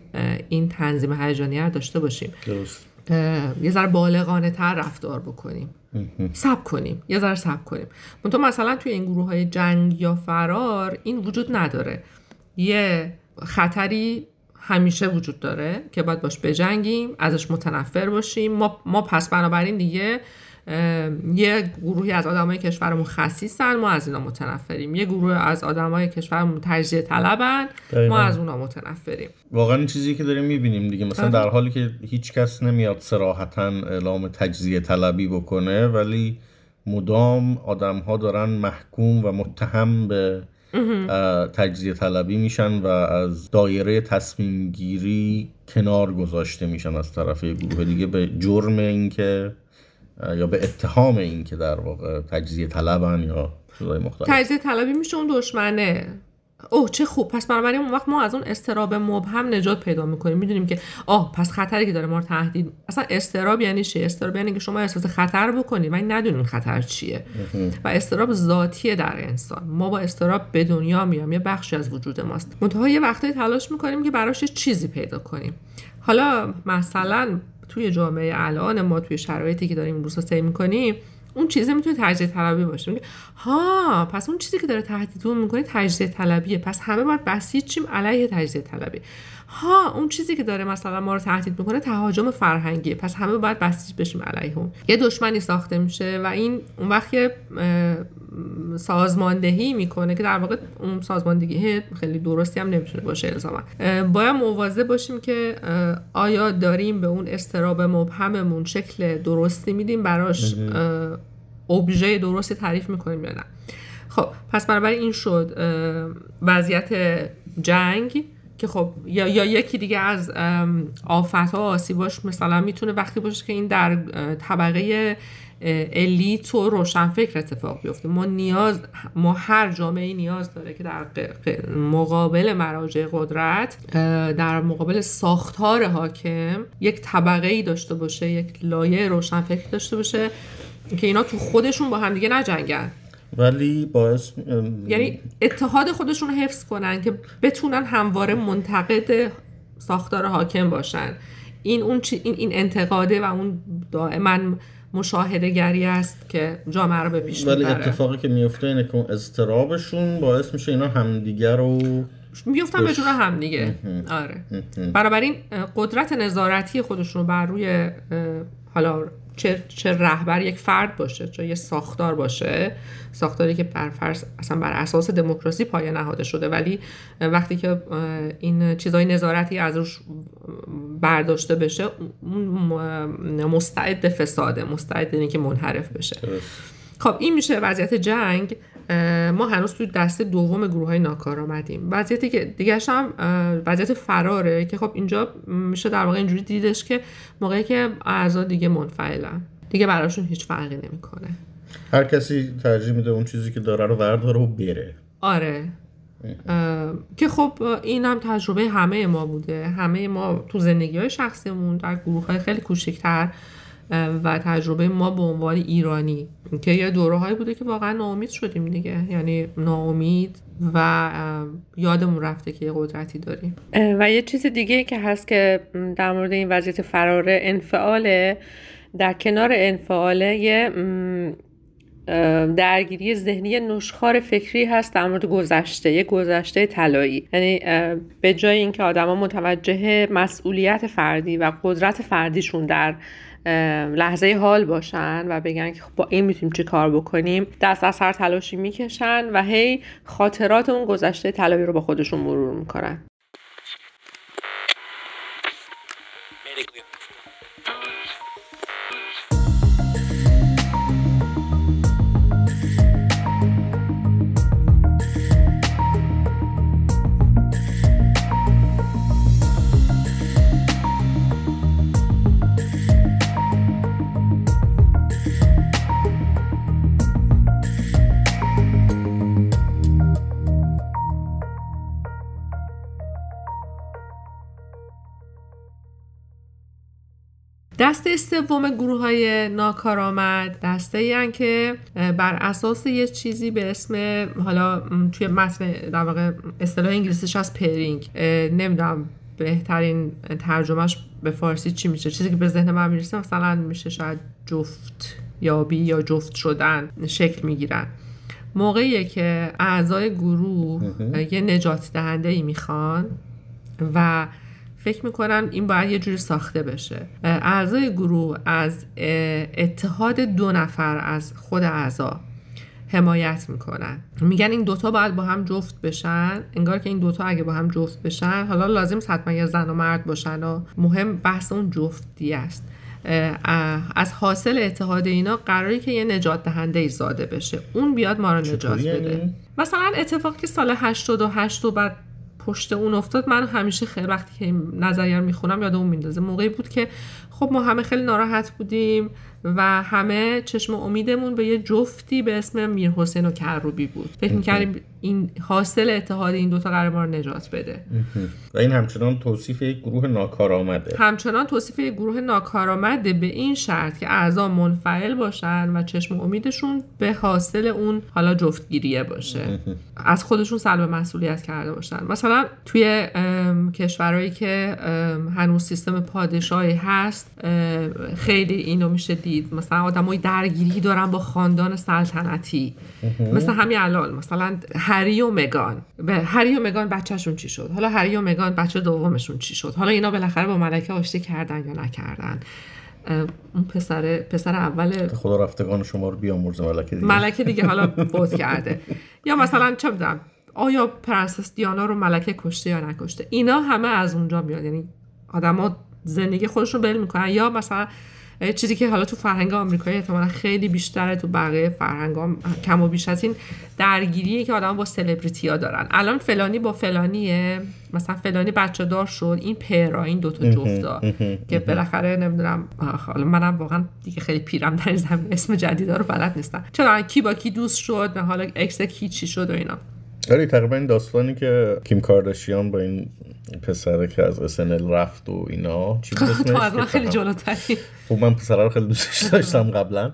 این تنظیم هیجانی رو داشته باشیم. درست. یه ذره بالغانه تر رفتار بکنیم. سب کنیم. یه ذره سب کنیم. منتها مثلا توی این گروه های جنگ یا فرار این وجود نداره. یه خطری همیشه وجود داره که باید باش بجنگیم ازش متنفر باشیم. ما, ما پس بنابراین دیگه یه گروهی از آدمای کشورمون خصیصن ما از اینا متنفریم. یه گروه از آدمای کشورمون تجزیه طلبن ما از اونا متنفریم. واقعا این چیزی که داریم می‌بینیم دیگه مثلا در حالی که هیچ کس نمیاد سراحتا اعلام تجزیه طلبی بکنه ولی مدام آدم ها دارن محکوم و متهم به تجزیه طلبی میشن و از دایره تصمیم گیری کنار گذاشته میشن از طرف گروه دیگه به جرم اینکه یا به اتهام این که در واقع تجزیه طلبن یا چیزای مختلف. تجزیه طلبی میشه اون دشمنه. اوه چه خوب. پس بنابراین اون وقت ما از اون استراب مبهم نجات پیدا می‌کنیم. می‌دونیم که آه پس خطری که داره ما رو تهدید. اصلا استراب یعنی چی؟ استراب یعنی که شما احساس خطر بکنید و ندونیم خطر چیه. و استراب ذاتیه در انسان. ما با استراب به دنیا میام یه بخشی از وجود ماست. منتها یه وقتی تلاش می‌کنیم که براش چیزی پیدا کنیم. حالا مثلا توی جامعه الان ما توی شرایطی که داریم روزا طی می‌کنیم اون چیزی می‌تونه تجزیه طلبی باشه. میگه ها پس اون چیزی که داره تهدیدمون می‌کنه تجزیه طلبیه. پس همه باید بسیج چیم علیه تجزیه طلبی. ها اون چیزی که داره مثلا ما رو تهدید می‌کنه تهاجم فرهنگیه. پس همه باید بسیج بشیم علیه اون یه دشمنی ساخته میشه و این اون وقت سازماندهی می‌کنه که در واقع اون سازماندهی خیلی درستی هم نمی‌تونه باشه الزاما. باید مواظب باشیم که آیا داریم به اون استراب مبهممون شکل درستی میدیم براش ابژه درستی تعریف می‌کنیم یا نه. خب پس بنابراین این شد وضعیت جنگ. که خب یا, یا یکی دیگه از آفت ها آسیباش مثلا می‌تونه وقتی باشه که این در طبقه الیت و روشنفکر اتفاق بیفته. ما نیاز ما هر جامعه نیاز داره که در مقابل مراجع قدرت در مقابل ساختار حاکم یک طبقه ای داشته باشه یک لایه روشنفکر داشته باشه که اینا تو خودشون با همدیگه نجنگن. ولی باعث یعنی اتحاد خودشون حفظ کنن که بتونن همواره منتقد ساختار حاکم باشن. این اون این این انتقاده و اون دائما مشاهده گری است که جامعه رو به پیش ولی اتفاقی که میفته اینه که استرابشون باعث میشه اینا همدیگه رو میفتن به جون همدیگه آره. بنابراین قدرت نظارتی خودشون رو بر روی حالا چه, چه رهبر یک فرد باشه چه یه ساختار باشه ساختاری که بر فرض اصلا بر اساس دموکراسی پایه نهاده شده ولی وقتی که این چیزای نظارتی از روش برداشته بشه مستعد فساده مستعد اینه که منحرف بشه. خب این میشه وضعیت جنگ. ما هنوز توی دسته دوم گروه های ناکارآمدیم وضعیتی که دیگه هم وضعیت فراره که خب اینجا میشه در واقع اینجوری دیدش که موقعی که اعضا دیگه منفعلن. دیگه براشون هیچ فرقی نمی‌کنه. هر کسی ترجیح میده اون چیزی که داره رو ورداره و بره. آره. که خب این هم تجربه همه ما بوده. همه ما تو زندگی های شخصیمون در گروه های خیلی کوچکتر و تجربه ما به عنوان ایرانی که یه دوره هایی بوده که واقعا ناامید شدیم دیگه. یعنی ناامید و یادمون رفته که یه قدرتی داریم. و یه چیز دیگه که هست که در مورد این وضعیت فراره انفعاله. در کنار انفعاله یه درگیری ذهنی نشخار فکری هست در مورد گذشته یه گذشته طلایی. یعنی به جای اینکه آدما متوجه مسئولیت فردی و قدرت فردیشون در لحظه حال باشن و بگن که خب با این می‌تونیم چی کار بکنیم. دست از هر تلاشی می‌کشن و هی خاطرات اون گذشته طلایی رو با خودشون مرور می‌کنن. دسته سوم گروه های ناکارآمد دسته ای که بر اساس یه چیزی به اسم حالا توی متن در واقع اصطلاح انگلیسیش از پرینگ. نمی‌دونم بهترین ترجمهش به فارسی چی میشه. چیزی که به ذهن من می‌رسه مثلا میشه شاید جفت یابی یا جفت شدن شکل می‌گیرن. موقعیه که اعضای گروه یه نجات دهنده ای می‌خوان و فکر می‌کنم این باید یه جوری ساخته بشه. اعضای گروه از اتحاد دو نفر از خود اعضا حمایت می‌کنن. میگن این دوتا باید با هم جفت بشن. انگار که این دوتا اگه با هم جفت بشن حالا لازم حتما یه زن و مرد باشن و مهم بحث اون جفتی است. از حاصل اتحاد اینا قراری که یه نجات دهنده ای زاده بشه. اون بیاد ما رو نجات بده. یعنی؟ مثلا اتفاق که سال 88 و بعد پشت اون افتاد من همیشه خیلی وقتی که نظریه رو می‌خونم یاد اون میندازه. موقعی بود که خب ما همه خیلی ناراحت بودیم و همه چشم امیدمون به یه جفتی به اسم میر حسین و کروبی بود. فکر می‌کردیم این حاصل اتحاد این دوتا قرار ما رو نجات بده. و این همچنان توصیف یک گروه ناکارآمده. همچنان توصیف یک گروه ناکارآمده به این شرط که اعضا منفعل باشن و چشم امیدشون به حاصل اون حالا جفتگیریه باشه. از خودشون سلب مسئولیت کرده باشن. مثلا توی کشورهایی که هنوز سیستم پادشاهی هست خیلی اینو میشه دید. مثلا آدمای درگیری دارن با خاندان سلطنتی. مثل همین الان مثلا هری و مگان. به هری و مگان بچهشون چی شد؟ حالا هری و مگان بچه دومشون چی شد؟ حالا اینا بالاخره با ملکه آشتی کردن یا نکردن؟ اون پسر پسر اول خدا رفتگان شما رو بیامرزه ملکه دیگه. ملکه دیگه حالا فوت کرده. یا مثلا چه می‌دونم آیا پرنسس دیانا رو ملکه کشته یا نکشته؟ اینا همه از اونجا میاد. یعنی آدما زندگی خودشون ول می‌کنن. یا مثلا چیزی که حالا تو فرهنگ آمریکایی احتمالا خیلی بیشتره تو بقیه فرهنگ هم کم و بیش از این درگیریه که آدم با سلبریتی ها دارن. الان فلانی با فلانیه مثلا فلانی بچه دار شد این پرا این دوتا جفتا. که بالاخره نمی‌دونم حالا منم واقعا دیگه خیلی پیرم در زمین اسم جدید رو بلد نیستم. چرا؟ کی با کی دوست شد حالا اکس کی چی شد و اینا. آره تقریبا این داستانی که کیم کارداشیان با این پسره که از SNL رفت و اینا چی تو از من خیلی جلوتری. خب من پسره رو خیلی دوستش داشتم قبلا.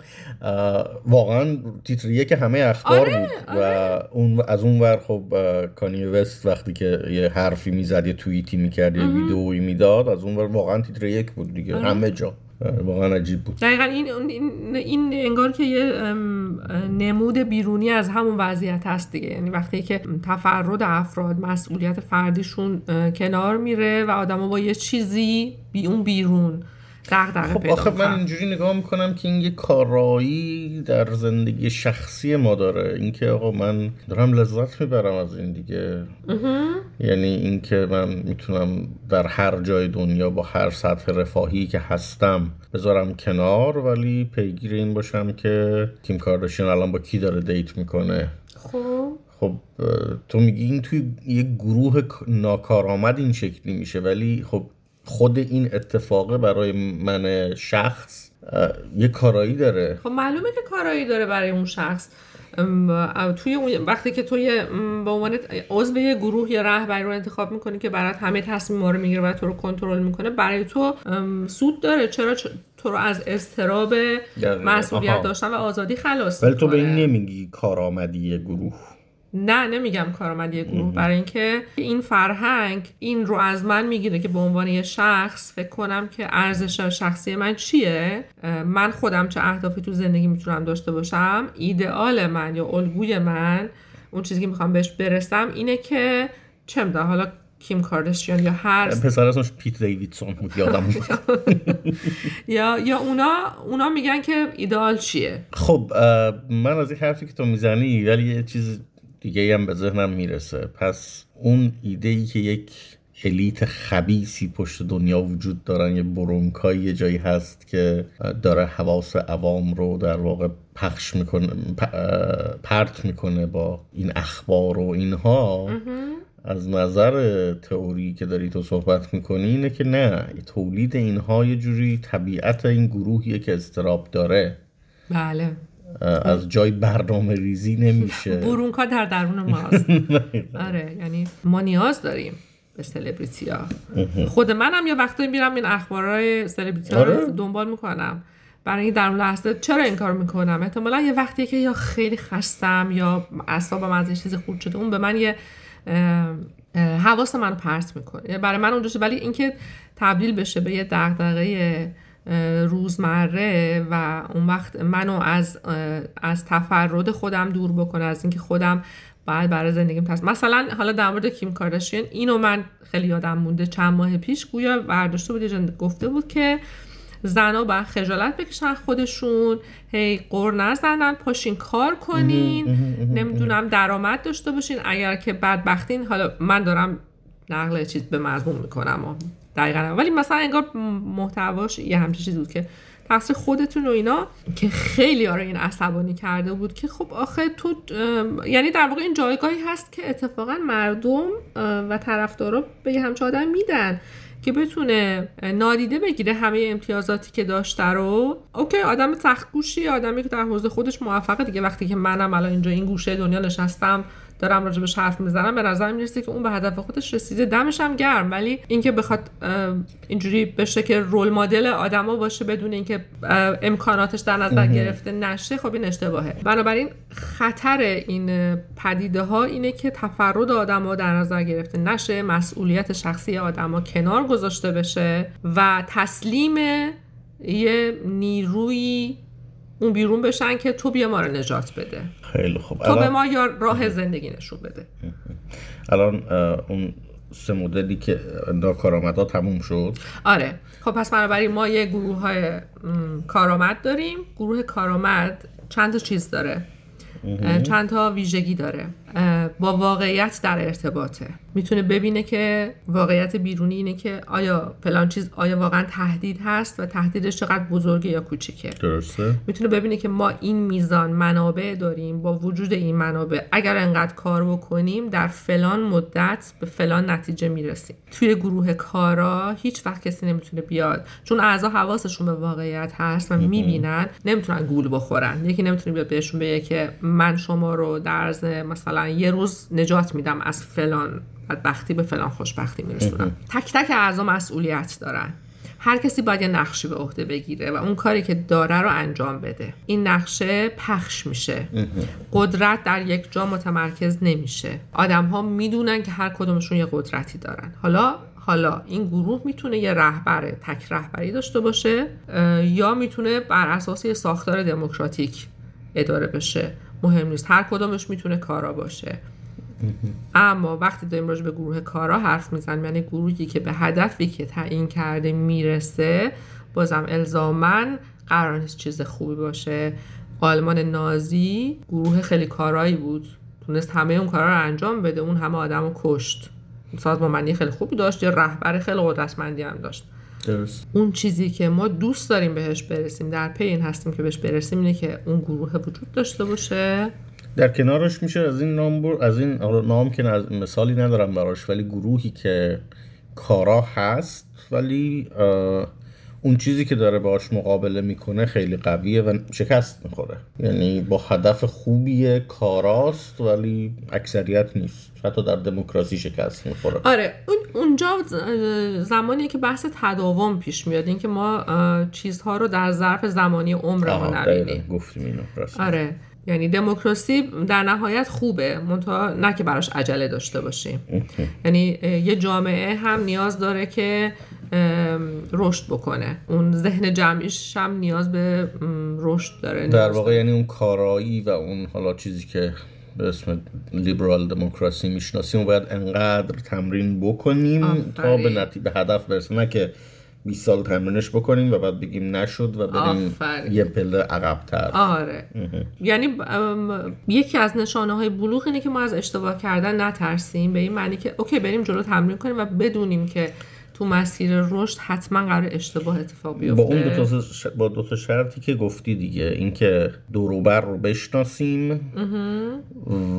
واقعا تیتر که همه اخبار آره، بود و آره. اون از اون ور خب کانی وست وقتی که یه حرفی می‌زد یه توییتی می‌کرد یه ویدئویی می‌داد از اون ور واقعا تیتر یک بود دیگه آره. همه جا. واقعا عجیب بود. دقیقا این, این, این انگار که یه نمود بیرونی از همون وضعیت هست دیگه. یعنی وقتی که تفرد افراد مسئولیت فردیشون کنار میره و آدما با یه چیزی بی اون بیرون دغدغه خب آخه من. اینجوری نگاه می‌کنم که این یه کارایی در زندگی شخصی ما داره. اینکه آقا من دارم لذت می‌برم از این دیگه. یعنی اینکه من می‌تونم در هر جای دنیا با هر سطح رفاهی که هستم بذارم کنار ولی پیگیر این باشم که کیم کارداشیان الان با کی داره دیت می‌کنه. خب. خب تو میگی این توی یه گروه ناکارآمد این شکلی میشه ولی خب خود این اتفاقه برای من شخص یه کارایی داره خب معلومه که کارایی داره برای اون شخص توی اون وقتی که تو به عنوان عضو یه گروه یا رهبری رو انتخاب می‌کنی که برات همه تصمیم رو می‌گیره و تو رو کنترل می‌کنه برای تو سود داره چرا چ- تو رو از استراب. مسئولیت. داشتن و آزادی خلاص ولی تو به این. نمیگی کارآمدی گروه نه نمیگم کارآمدی گروه. برای اینکه این فرهنگ این رو از من می‌گیره که به عنوان یه شخص فکر کنم که ارزش شخصی من چیه. من خودم چه اهدافی تو زندگی می‌تونم داشته باشم؟ ایدئال من یا الگوی من؟ اون چیزی که می‌خوام بهش برسم اینه که چه می‌دونم حالا کیم کارداشیان یا هر پسر اسمش پیت دیویدسون بود یادم. یا یا اونا اونا میگن که ایدئال چیه؟ خب من از این حرفی که تو می‌زنی ولی یه چیز دیگه هم به ذهنم می‌رسه. پس اون ایده ای که یک الیت خبیسی پشت دنیا وجود دارن یه برونکایی یه جایی هست که داره حواس عوام رو در واقع پخش می‌کنه پرت می‌کنه با این اخبار و اینها. از نظر تئوری که داری تو صحبت می‌کنی اینه که نه تولید اینها یه جوری طبیعت این گروهیه که استراب داره. بله. از جای برنامه ریزی نمیشه. برونکا در درون ماست. آره یعنی ما نیاز داریم به سلبریتی ها خود منم یه وقتایی میرم این اخبارهای سلبریتی ها رو آره. دنبال می‌کنم. برای اینکه در اون لحظه چرا این کار می‌کنم؟ احتمالا یه وقتی که یا خیلی خستم یا اعصابم از این چیز خورد شده. اون به من یه حواس منو پرت می‌کنه. برای من اونجاشه. ولی اینکه تبدیل بشه به یه دغدغه روزمره و اون وقت منو از از تفرد خودم دور بکنه از اینکه خودم بعد برای زندگیم تصمیم مثلا حالا در مورد کیم کارداشیان اینو من خیلی یادم مونده چند ماه پیش گویا برداشته بود گفته بود که زنا باید خجالت بکشن خودشون هی قر نزنن پاشین کار کنین نمی‌دونم درآمد داشته باشین. اگر که بدبختین حالا من دارم نقل چیز به مضمون می‌کنم دقیقا هم. ولی مثلا انگار محتواش یه همچین چیز بود که تقصیر خودتون و اینا که خیلی آره این عصبانی کرده بود که خب آخه تو یعنی در واقع این جایگاهی هست که اتفاقا مردم و طرفدارا به یه همچه آدم میدن که بتونه نادیده بگیره همه امتیازاتی که داشته رو اوکی آدم سخت گوشی آدمی که در حوزه خودش موفقه دیگه وقتی که منم الان اینجا این گوشه دنیا نشستم دارم راجبش حرف می‌زنم به نظر می‌رسه که اون به هدف خودش رسیده. دمش هم گرم ولی اینکه بخواد اینجوری بشه که رول مدل آدما باشه بدون اینکه امکاناتش در نظر گرفته نشه خب این اشتباهه. بنابراین خطر این پدیده ها اینه که تفرد آدما در نظر گرفته نشه مسئولیت شخصی آدما کنار گذاشته بشه و تسلیم یه نیروی اون بیرون بشن که تو بیا ما رو نجات بده. خیلی خوب. تو به الان, ما یا راه زندگی نشون بده. الان اون سه مدلی که ناکارآمدها تموم شد؟ آره. خب پس بنابراین ما یه گروه های کارآمد داریم. گروه کارآمد چند تا چیز داره؟ چند تا ویژگی داره؟ با واقعیت در ارتباطه. می‌تونه ببینه که واقعیت بیرونی اینه که آیا فلان چیز آیا واقعا تهدید هست و تهدیدش چقدر بزرگه یا کوچیکه. درسته. می‌تونه ببینه که ما این میزان منابع داریم با وجود این منابع. اگر انقدر کار بکنیم در فلان مدت به فلان نتیجه می‌رسیم. توی گروه کارا هیچ وقت کسی نمی‌تونه بیاد. چون اعضا حواسشون به واقعیت هست و می‌بینن. نمی‌تونن گول بخورن. یکی نمی‌تونه بیاد بهشون بگه که من شما رو در عرض مثلا یه روز نجات میدم از فلان بدبختی به فلان خوشبختی میرسونم. تک تک اعضا مسئولیت دارن. هر کسی باید یه نقشی به عهده بگیره و اون کاری که داره رو انجام بده. این نقشه پخش میشه. قدرت در یک جا متمرکز نمیشه. آدم ها می‌دونن که هر کدومشون یه قدرتی دارن. حالا حالا این گروه می‌تونه یه رهبر تک رهبری داشته باشه یا می‌تونه بر اساس یه ساختار دموکراتیک اداره بشه. مهم نیست. هر کدومش می‌تونه کارا باشه. اما وقتی داریم راجع به گروه کارا حرف می‌زنیم یعنی گروهی که به هدفی که تعیین کرده می‌رسه بازم الزامن قرار نیست چیز خوبی باشه. آلمان نازی گروه خیلی کارایی بود. تونست همه اون کارا رو انجام بده. اون همه آدم رو کشت. سازمانبندی خیلی خوبی داشت. یه رهبر خیلی قدرتمندی هم داشت. درست. اون چیزی که ما دوست داریم بهش برسیم در پی این هستیم که بهش برسیم اینه که اون گروه وجود داشته باشه. در کنارش میشه از این نام بر... از این نام که مثالی ندارم براش ولی گروهی که کارا هست ولی اون چیزی که داره باش مقابله می‌کنه خیلی قویه و شکست می‌خوره. یعنی با هدف خوبی کاراست ولی اکثریت نیست. حتی در دموکراسی شکست می‌خوره. آره اونجا زمانی که بحث تداوم پیش میاد. اینکه ما چیزها رو در ظرف زمانی عمرمون نبینیم. گفتیم اینو آره. یعنی دموکراسی در نهایت خوبه. منتها نه که براش عجله داشته باشیم. یعنی یه جامعه هم نیاز داره که رشد بکنه. اون ذهن جمعیش هم نیاز به رشد داره. در واقع یعنی اون کارایی و اون حالا چیزی که به اسم لیبرال دموکراسی می‌شناسیم و باید انقدر تمرین بکنیم تا به نتیجه به هدف برسیم نه که 20 سال تمرینش بکنیم و بعد بگیم نشد و بریم یه پله عقبتر. آره. یعنی یکی از نشانه های بلوغ اینه که ما از اشتباه کردن نترسیم. به این معنی که اوکی بریم جلو تمرین کنیم و بدونیم که تو مسیر رشد حتما قرار اشتباه اتفاق بیفته. با اون دو تا با دو تا شرطی که گفتی دیگه. اینکه دوروبر رو بشناسیم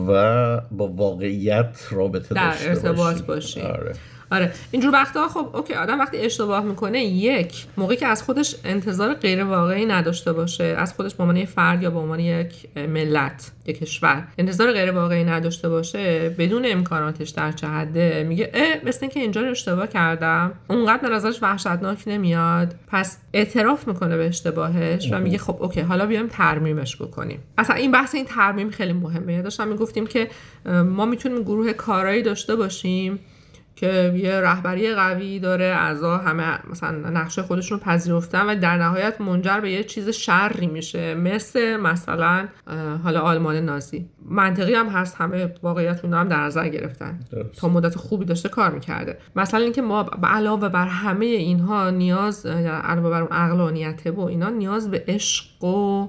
و با واقعیت رابطه در داشته ارتباط باشیم. آره. آره. اینجور وقتا خب okay آدم وقتی اشتباه می‌کنه یک موقعی که از خودش انتظار غیر واقعی نداشته باشه از خودش به عنوان فرد یا به عنوان یک ملت یک کشور انتظار غیر واقعی نداشته باشه بدون امکاناتش در چه حده میگه اه مثل اینکه اینجا اشتباه کردم اونقدر به نظرش وحشتناک نمیاد. پس اعتراف می‌کنه به اشتباهش و میگه خب okay حالا بیایم ترمیمش بکنیم. اصلا این بحث این ترمیم خیلی مهمه. داشتم می‌گفتیم که ما می‌تونیم گروه کارایی داشته باشیم که یه رهبری قوی داره اعضا همه مثلا نقشه خودشون پذیرفتن و در نهایت منجر به یه چیز شری میشه. مثل مثلا حالا آلمان نازی. منطقی هم هست همه واقعیت هم در نظر گرفتن. تا مدت خوبی داشته کار می‌کرده. مثلا اینکه ما علاوه بر همه اینها نیاز علاوه بر اون عقلانیته و اینا نیاز به عشق و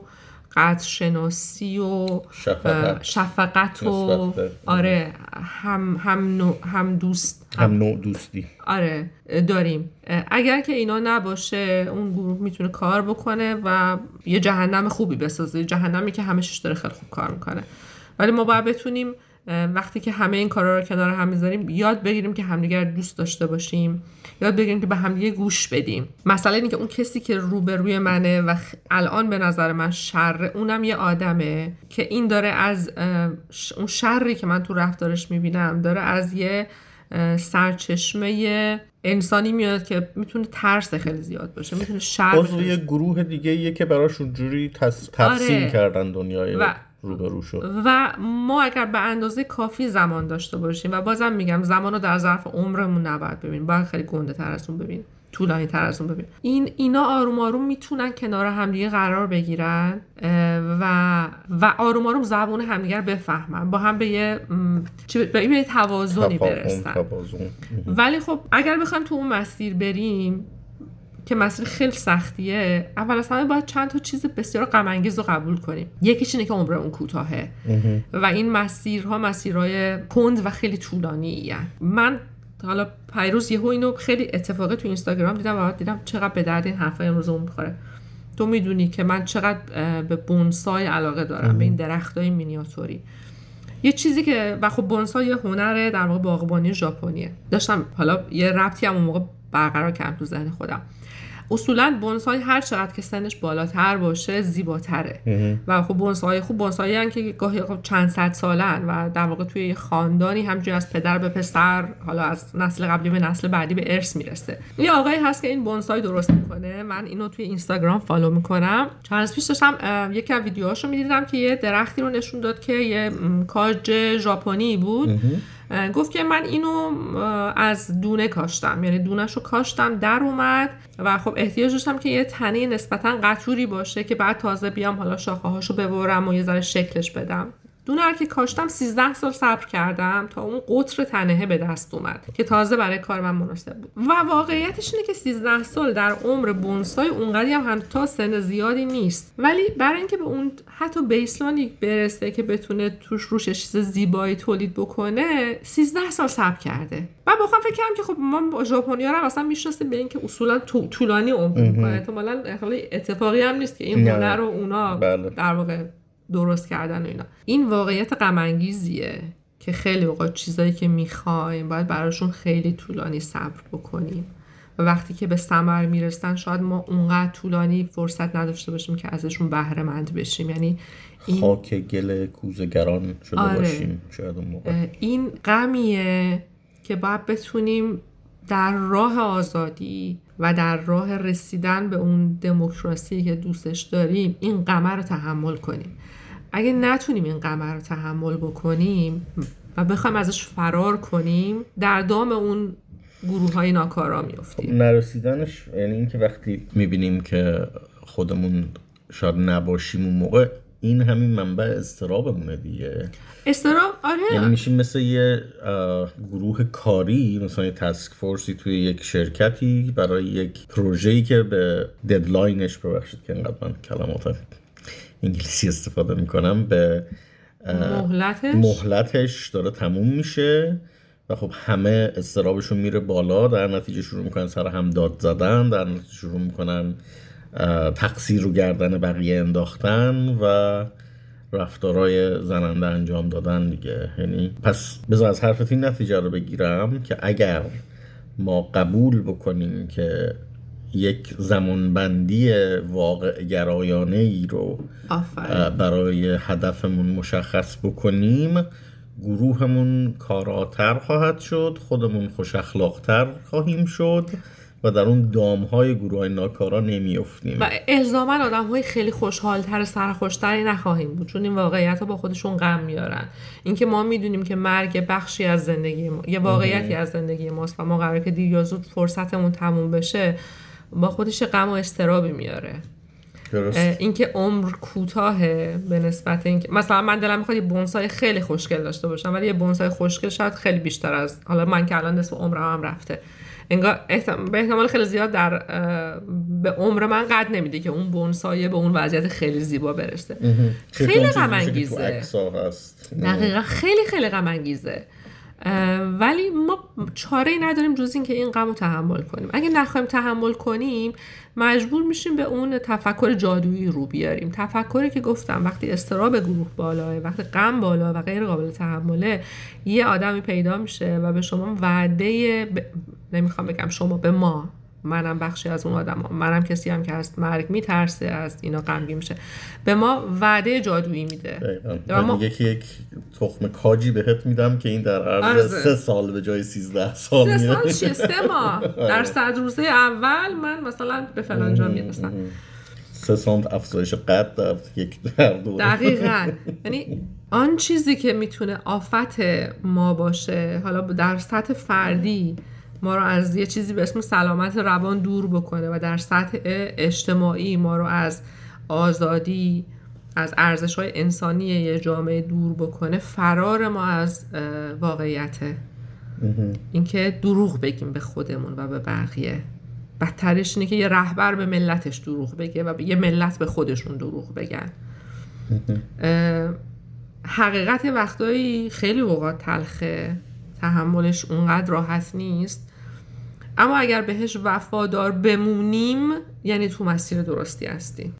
قدر شناسی و شفقت, شفقت و آره هم هم, هم دوست هم نوع دوستی. آره داریم. اگر که اینا نباشه اون گروه می‌تونه کار بکنه و یه جهنم خوبی بسازه. جهنمی که همشش داره خیلی خوب کار می‌کنه. ولی ما باید بتونیم وقتی که همه این کارا رو کنار هم می‌ذاریم یاد بگیریم که همدیگر دوست داشته باشیم. یاد بگیریم که به همدیگه گوش بدیم. مثلا اینکه اون کسی که روبروی منه و الان به نظر من شر اونم یه آدمه که این داره از اون شری که من تو رفتارش می‌بینم داره از یه سرچشمه انسانی میاد که می‌تونه ترس خیلی زیاد باشه می‌تونه شر یه گروه دیگه یه که براش جوری تفصیل آره. کردن دنیای و روبرو شد. و ما اگر به اندازه کافی زمان داشته باشیم و بازم میگم زمان رو در ظرف عمرمون نباید ببینیم. باید خیلی گنده تر از اون ببینیم. طولانی تر از اون ببین این اینا آروم آروم می‌تونن کنار همدیگه قرار بگیرن و و آروم آروم زبون همدیگه بفهمن. با هم به یه به یه توازنی برسن. ولی خب اگر بخوایم تو اون مسیر بریم که مسیر خیلی سختیه اول از همه باید چند تا چیز بسیار غم انگیز رو قبول کنیم. یکیش اینه که عمر اون کوتاهه. و این مسیرها مسیرهای کند و خیلی طولانی من حالا پیروز یهو اینو خیلی اتفاقی تو اینستاگرام دیدم و دیدم چقدر به درد این حرفای امروز می‌خوره. تو می‌دونی که من چقدر به بونسای علاقه دارم به این درختای مینیاتوری. یه چیزی که و خب بونسای یه هنره در واقع باغبانی ژاپنیه. داشتم حالا یه ربطی هم اون موقع برقرار کردم تو ذهن خودم. اصولا بونسای هر چقدر که سنش بالاتر باشه زیباتره. و خب بونسای خوب بونسایی که گاهی خب چند صد سالن و در واقع توی خاندانی همجوری از پدر به پسر حالا از نسل قبلی به نسل بعدی به ارث می‌رسه. یه آقایی هست که این بونسای درست می‌کنه. من اینو توی اینستاگرام فالو می‌کنم. چند پیش داشتم یکی از ویدیوهاشو می‌دیدم که یه درختی رو نشون داد که یه کاج ژاپنی بود. گفت که من اینو از دونه کاشتم. یعنی دونش رو کاشتم در اومد و خب احتیاج داشتم که یه تنه نسبتا قطوری باشه که بعد تازه بیام حالا شاخه هاشو ببرم و یه ذره شکلش بدم. دونه که کاشتم 13 سال صبر کردم تا اون قطر تنهه به دست اومد که تازه برای کار من مناسب بود. و واقعیتش اینه که 13 سال در عمر بونسای اونقدی هم, هم تا سن زیادی نیست. ولی برای اینکه به اون حتی بیسلانی برسه که بتونه توش روش چیز زیبایی تولید بکنه 13 سال صبر کرده. و بخوام فکر کردم که خب ما ژاپنی‌ها رو اصلا می‌شناسیم به اینکه اصولا طولانی عمر می‌کنه. احتمالاً اتفاقی هم نیست که این هنر رو اونا بله. در واقع درست کردن و اینا. این واقعیت غم که خیلی اوقات چیزایی که می‌خوایم باید براشون خیلی طولانی صبر بکنیم. و وقتی که به ثمر می‌رسن شاید ما اونقدر طولانی فرصت نداشته باشیم که ازشون بهره مند بشیم. یعنی این خاک گل کوزگران شده آره. باشیم شاید اون موقع. این غمیه که باید بتونیم در راه آزادی و در راه رسیدن به اون دموکراسی که دوستش داریم این قمر رو تحمل کنیم. اگه نتونیم این قمر رو تحمل بکنیم و بخوایم ازش فرار کنیم در دام اون گروه های ناکارا میفتیم نرسیدنش یعنی اینکه وقتی می‌بینیم که خودمون شاید نباشیم اون موقع این همین منبع استرابمونه دیگه. استراب آره. یعنی میشیم مثل یه گروه کاری مثلا یه تسک فورسی توی یک شرکتی برای یک پروژه‌ای که به ددلاینش ببخشید که انقدر من کلمات انگلیسی استفاده می‌کنم به مهلتش؟ مهلتش داره تموم میشه و خب همه استرابشون میره بالا در نتیجه شروع می‌کنن سر هم داد زدن در نتیجه شروع می‌کنن تقصیر رو گردن بقیه انداختن و رفتارهای زننده انجام دادن دیگه. یعنی پس بذار از حرفت این نتیجه رو بگیرم که اگر ما قبول بکنیم که یک زمانبندی واقع گرایانه ای رو برای هدفمون مشخص بکنیم. گروهمون کاراتر خواهد شد خودمون خوش اخلاقتر خواهیم شد و در اون دام های گروه های ناکارا نمیافتیم. و الزاما آدم های خیلی خوشحالتر سرخوشتری نخواهیم بود چون این واقعیت ها با خودشون غم میارن اینکه ما می‌دونیم که مرگ بخشی از زندگی ما یه واقعیتی از زندگی ماست و ما قرار که دیر یا زود فرصتمون تموم بشه با خودش غم و استرابی میاره. اینکه عمر کوتاهه به نسبت اینکه مثلا من دلم می‌خواد یه بونسای خیلی خوشگل داشته باشم ولی یه بونسای خوشگل شاید خیلی بیشتر از حالا من که الان نصف عمرم هم رفته. انگار به احتمال خیلی زیاد در به عمر من قد نمیده که اون بونسایه به اون وضعیت خیلی زیبا برسه. خیلی غم انگیزه دقیقا. خیلی خیلی غم انگیزه ولی ما چاره ای نداریم جز اینکه این غم رو تحمل کنیم. اگه نخوایم تحمل کنیم مجبور میشیم به اون تفکر جادویی رو بیاریم. تفکری که گفتم وقتی استراب گروه بالاه وقتی غم بالا و غیر قابل تحمله یه آدمی پیدا میشه و به شما وعده ب... نمی‌خوام بگم شما به ما منم بخشی از اون آدم منم کسی هم که از مرگ میترسه از اینا غمگین میشه. به ما وعده جادویی میده. ما... یکی یک تخم کاجی بهت میدم که این در عرض سه سال به جای سیزده سال سه سال چیه؟ سه ماه. در صد روزه اول من مثلا به فلان جا می‌رسم. سه سانت افزایش قد در یک دقیقا. یعنی آن چیزی که می‌تونه آفت ما باشه حالا در سطح فردی ما رو از یه چیزی به اسم سلامت روان دور بکنه و در سطح اجتماعی ما رو از آزادی از ارزش های انسانی یه جامعه دور بکنه فرار ما از واقعیته اینکه دروغ بگیم به خودمون و به بقیه. بدترش اینه که یه رهبر به ملتش دروغ بگه و یه ملت به خودشون دروغ بگن. حقیقت وقتایی خیلی اوقات تلخه. تحملش اونقدر راحت نیست. اما اگر بهش وفادار بمونیم یعنی تو مسیر درستی هستیم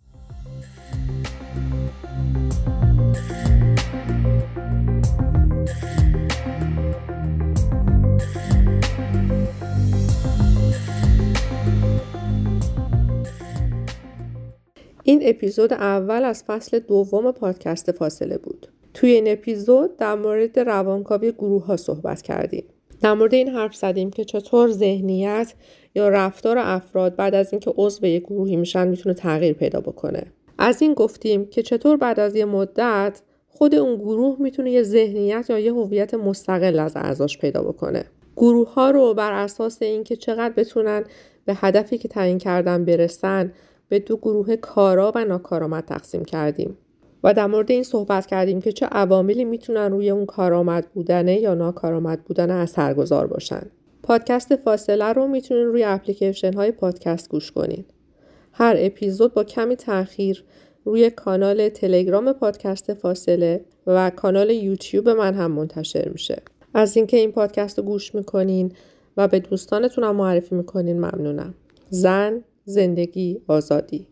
این اپیزود اول از فصل دوم پادکست فاصله بود. توی این اپیزود در مورد روانکاوی گروه ها صحبت کردیم. در مورد این حرف زدیم که چطور ذهنیت یا رفتار افراد بعد از اینکه عضو یک گروهی میشن می‌تونه تغییر پیدا بکنه. از این گفتیم که چطور بعد از یه مدت خود اون گروه می‌تونه یه ذهنیت یا یه هویت مستقل از اعضاش پیدا بکنه. گروه ها رو بر اساس اینکه چقدر بتونن به هدفی که تعیین کردن برسن به دو گروه کارا و ناکارآمد تقسیم کردیم. و در مورد این صحبت کردیم که چه عواملی می‌تونن روی اون کارآمد بودنه یا ناکارآمد بودن اثرگذار باشن. پادکست فاصله رو می‌تونین روی اپلیکیشن های پادکست گوش کنین. هر اپیزود با کمی تاخیر روی کانال تلگرام پادکست فاصله و کانال یوتیوب من هم منتشر میشه. از اینکه این پادکست رو گوش می‌کنین و به دوستانتون هم معرفی می‌کنین ممنونم. زن زندگی آزادی.